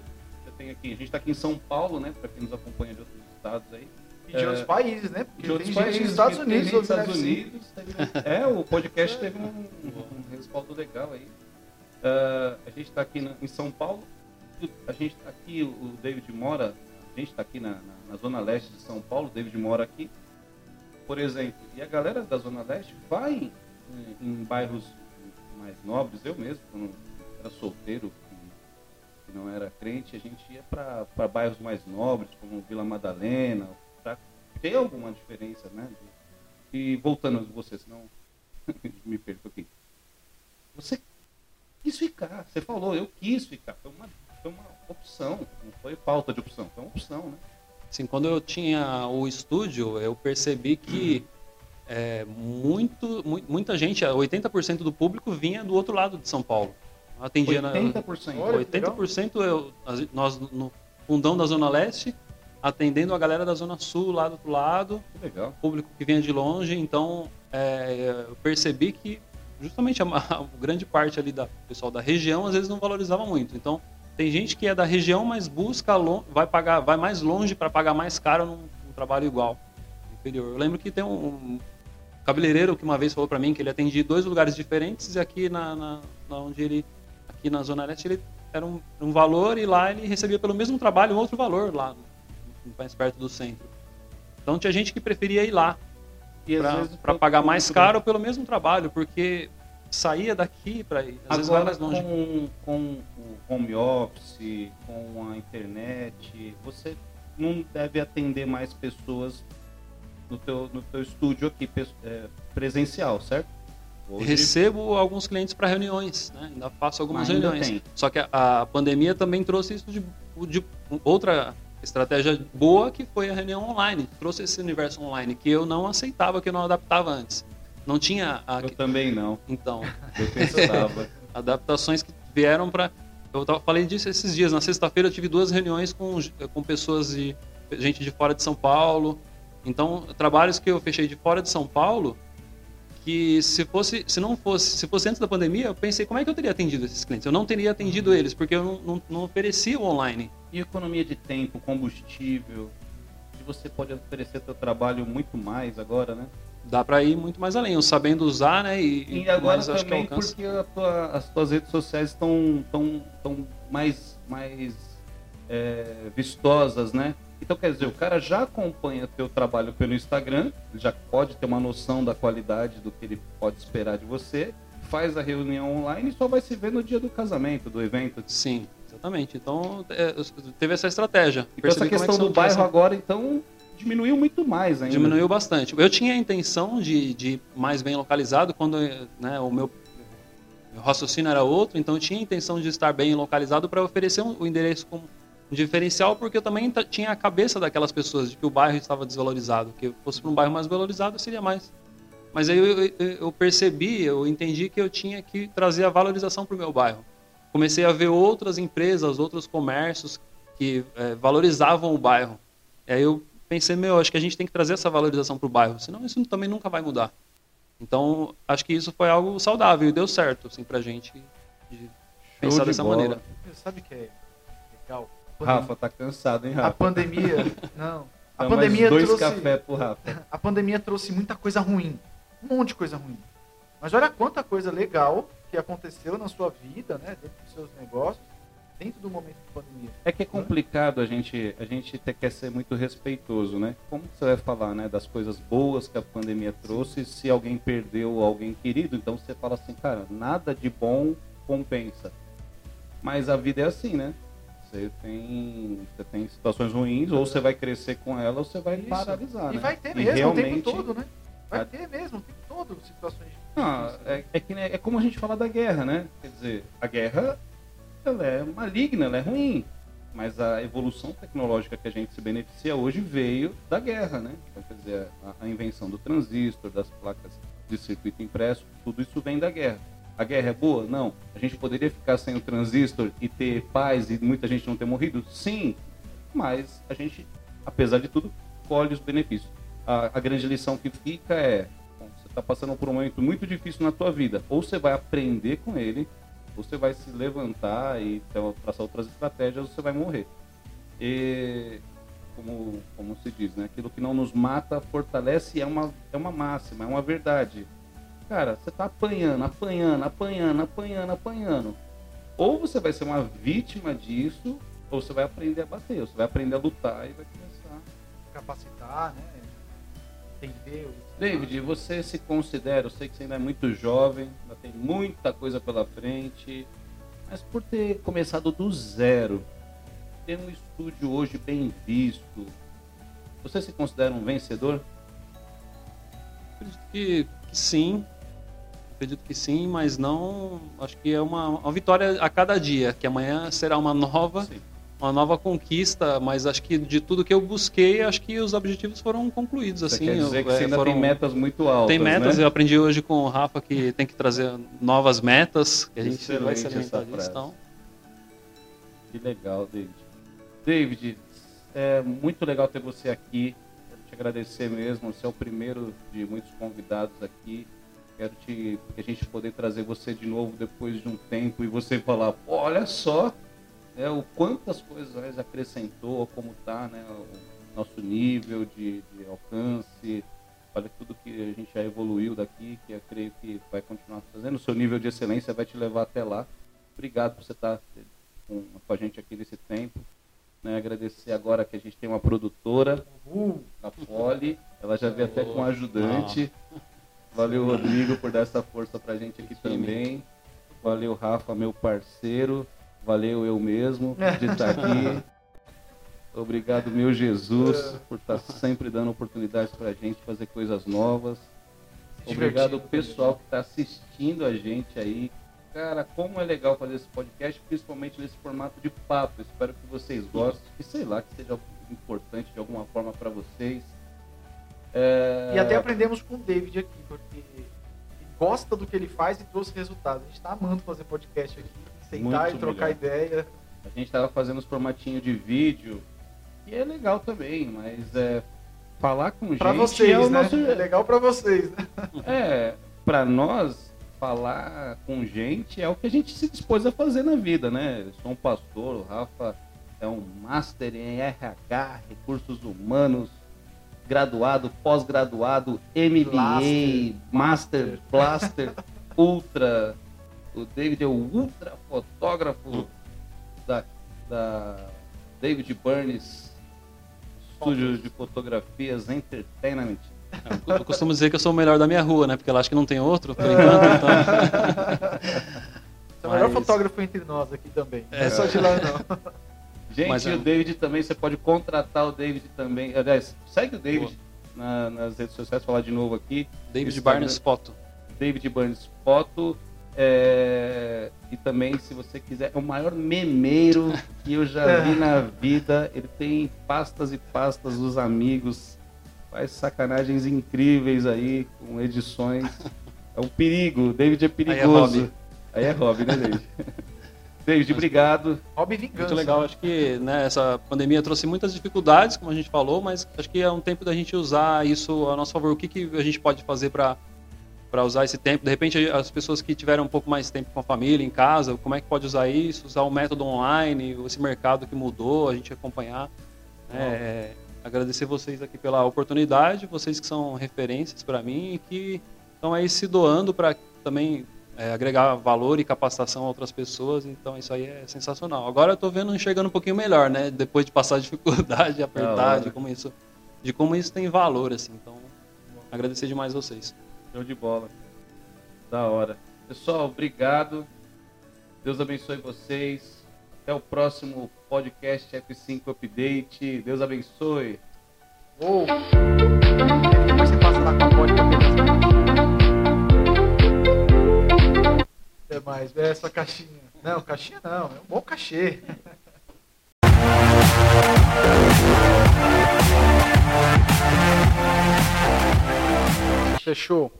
tem aqui, a gente está aqui em São Paulo, né? Para quem nos acompanha de outros estados aí. E de é, outros países, né? Porque de outros países, nos Estados Unidos. Nos Estados Unidos. é, o podcast teve um, um, respaldo legal aí. Uh, a gente está aqui na, em São Paulo. A gente está aqui, o David mora, a gente está aqui na, na, na, zona leste de São Paulo, o David mora aqui, por exemplo. E a galera da zona leste vai em, em bairros mais nobres. Eu mesmo, quando era solteiro, que não era crente, a gente ia para bairros mais nobres, como Vila Madalena, tem alguma diferença, né? E voltando a você, senão me perco aqui. Você quis ficar, você falou, eu quis ficar. Foi uma, foi uma opção, não foi falta de opção, foi uma opção, né? Sim, quando eu tinha o estúdio, eu percebi que é, muito, muita gente, 80% do público vinha do outro lado de São Paulo. Eu atendia 80%? Na, 80% eu, nós no fundão da Zona Leste atendendo a galera da Zona Sul, lá do outro lado. Que legal. Público que vinha de longe. Então, é, eu percebi que justamente a, a, grande parte ali da pessoal da região às vezes não valorizava muito. Então, tem gente que é da região, mas busca vai pagar, vai mais longe para pagar mais caro num, num, trabalho igual, inferior. Eu lembro que tem um, um cabeleireiro que uma vez falou para mim que ele atendia dois lugares diferentes e aqui na, na, na, onde ele aqui na zona leste ele era um, um valor e lá ele recebia pelo mesmo trabalho um outro valor lá mais perto do centro. Então tinha gente que preferia ir lá para pagar mais caro pelo mesmo trabalho, porque saía daqui para ir. Às Agora, vezes mais longe. Com, com o home office, com a internet, você não deve atender mais pessoas no teu, no teu estúdio aqui é, presencial, certo? Hoje... Recebo alguns clientes para reuniões, né? ainda faço algumas ainda reuniões. Tem. Só que a, a, pandemia também trouxe isso de, de outra estratégia boa que foi a reunião online. Trouxe esse universo online que eu não aceitava, que eu não adaptava antes. Não tinha. A... Eu também não. Então. Eu pensava. adaptações que vieram para. Eu falei disso esses dias. Na sexta-feira eu tive duas reuniões com, com pessoas de. gente de fora de São Paulo. Então, trabalhos que eu fechei de fora de São Paulo, que se fosse, se não fosse, se fosse antes da pandemia, eu pensei como é que eu teria atendido esses clientes. Eu não teria atendido eles porque eu não, não, não oferecia o online. E economia de tempo, combustível, você pode oferecer seu trabalho muito mais agora, né? Dá para ir muito mais além, sabendo usar, né? E, e agora mais, também porque tua, as tuas redes sociais estão tão, tão mais, mais é, vistosas, né? Então, quer dizer, o cara já acompanha teu trabalho pelo Instagram, já pode ter uma noção da qualidade do que ele pode esperar de você, faz a reunião online e só vai se ver no dia do casamento, do evento. Sim, exatamente. Então, é, teve essa estratégia. Então, essa questão é que do bairro agora, então, diminuiu muito mais ainda. Diminuiu bastante. Eu tinha a intenção de, de mais bem localizado quando né, o meu, meu raciocínio era outro, então eu tinha a intenção de estar bem localizado para oferecer um, o endereço como um diferencial porque eu também tinha a cabeça daquelas pessoas de que o bairro estava desvalorizado, que fosse para um bairro mais valorizado seria mais. Mas aí eu, eu, eu, percebi, eu entendi que eu tinha que trazer a valorização para o meu bairro. Comecei a ver outras empresas, outros comércios que é, valorizavam o bairro. E aí eu pensei, meu, acho que a gente tem que trazer essa valorização para o bairro, senão isso também nunca vai mudar. Então, acho que isso foi algo saudável e deu certo, assim, a gente de pensar de dessa bola. maneira. Sabe que é legal? Rafa tá cansado, hein, Rafa? A pandemia. Não. A Dá pandemia dois trouxe. café pro Rafa. A pandemia trouxe muita coisa ruim. Um monte de coisa ruim. Mas olha quanta coisa legal que aconteceu na sua vida, né? Dentro dos seus negócios, dentro do momento de pandemia. É que é complicado a gente, a gente ter, quer ser muito respeitoso, né? Como você vai falar, né? Das coisas boas que a pandemia trouxe, se alguém perdeu alguém querido, então você fala assim, cara, nada de bom compensa. Mas a vida é assim, né? Você tem, você tem situações ruins, ou você vai crescer com ela, ou você vai Isso. paralisar. E né? vai ter mesmo realmente... o tempo todo, né? Vai ter mesmo o tempo todo situações Não, é, é, que, é como a gente fala da guerra, né? Quer dizer, a guerra ela é maligna, ela é ruim. Mas a evolução tecnológica que a gente se beneficia hoje veio da guerra, né? Então, quer dizer, a, a invenção do transistor, das placas de circuito impresso, tudo isso vem da guerra. A guerra é boa? Não. A gente poderia ficar sem o transistor e ter paz e muita gente não ter morrido? Sim. Mas a gente, apesar de tudo, colhe os benefícios. A, a grande lição que fica é: bom, você está passando por um momento muito difícil na tua vida. Ou você vai aprender com ele, ou você vai se levantar e então, traçar outras estratégias, ou você vai morrer. E como, como se diz, né? Aquilo que não nos mata fortalece é uma, é uma máxima, é uma verdade Cara, você tá apanhando, apanhando, apanhando, apanhando, apanhando. Ou você vai ser uma vítima disso, ou você vai aprender a bater, ou você vai aprender a lutar e vai começar a capacitar, né? Entender. David, você se considera, eu sei que você ainda é muito jovem, ainda tem muita coisa pela frente, mas por ter começado do zero, ter um estúdio hoje bem visto, você se considera um vencedor? Acredito que, que sim, Acredito que sim, mas não. Acho que é uma, uma vitória a cada dia, que amanhã será uma nova, sim. uma nova conquista. Mas acho que de tudo que eu busquei, acho que os objetivos foram concluídos. Você assim, quer dizer eu, que você é, ainda foram, tem metas muito altas. Tem metas. Né? Eu aprendi hoje com o Rafa que tem que trazer novas metas, que a gente Excelente vai se alimentar disso. Então... Que legal, David. David, é muito legal ter você aqui. Quero te agradecer mesmo. Você é o primeiro de muitos convidados aqui. Quero te, que a gente poder trazer você de novo depois de um tempo e você falar, olha só, né, o quantas coisas acrescentou, como está né, o nosso nível de, de alcance, olha tudo que a gente já evoluiu daqui, que eu creio que vai continuar fazendo. O seu nível de excelência vai te levar até lá. Obrigado por você estar com, com a gente aqui nesse tempo. Né, agradecer agora que a gente tem uma produtora, a Poli, ela já veio até com um ajudante. Ah. Valeu, Rodrigo, por dar essa força pra gente aqui também. Valeu, Rafa, meu parceiro. Valeu eu mesmo de estar aqui. Obrigado, meu Jesus, por estar sempre dando oportunidades pra gente fazer coisas novas. Obrigado, pessoal que está assistindo a gente aí. Cara, como é legal fazer esse podcast, principalmente nesse formato de papo. Espero que vocês gostem e sei lá que seja importante de alguma forma para vocês. É... E até aprendemos com o David aqui, porque gosta do que ele faz e trouxe resultados. A gente está amando fazer podcast aqui, sentar Muito e trocar melhor. ideia. A gente estava fazendo os formatinhos de vídeo, e é legal também, mas é, falar com pra gente vocês, é, o né? nosso... é legal para vocês. Né? É, para nós, falar com gente é o que a gente se dispôs a fazer na vida, né? Eu sou um pastor, o Rafa é um master em RH, recursos humanos, graduado, pós-graduado, MBA, Blaster. Master, Blaster, Ultra. O David é o ultra fotógrafo da, da David Burns Estúdio de Fotografias Entertainment. Eu costumo dizer que eu sou o melhor da minha rua, né? Porque ela acha que não tem outro, por enquanto, então. Você é o melhor fotógrafo entre nós aqui também. É, não é só de lá, não. Gente, Mas, é... o David também, você pode contratar o David também. Aliás, segue o David na, nas redes sociais, falar de novo aqui. David Barnes Foto. David Barnes Foto. É, e também, se você quiser, é o maior memeiro que eu já vi na vida. Ele tem pastas e pastas dos amigos, faz sacanagens incríveis aí, com edições. É um perigo, David é perigoso. Aí é hobby, Aí é hobby né, David? David, obrigado. Hobby vingança. Muito legal. Acho que né, essa pandemia trouxe muitas dificuldades, como a gente falou, mas acho que é um tempo da gente usar isso a nosso favor. O que, que a gente pode fazer para para usar esse tempo. De repente, as pessoas que tiveram um pouco mais tempo com a família, em casa, como é que pode usar isso? Usar o método online, esse mercado que mudou, a gente acompanhar. É, agradecer vocês aqui pela oportunidade, vocês que são referências para mim e que estão aí se doando para também é, agregar valor e capacitação a outras pessoas, então isso aí é sensacional. Agora eu estou vendo enxergando um pouquinho melhor, né? Depois de passar dificuldade, apertar, de como isso, de como isso tem valor, assim. Então, agradecer demais vocês. Show de bola. Da hora. Pessoal, obrigado. Deus abençoe vocês. Até o próximo podcast F5 Update. Deus abençoe. Oh. Depois você passa lá com a é mais, é essa caixinha. Não, caixinha não, é um bom cachê. Fechou.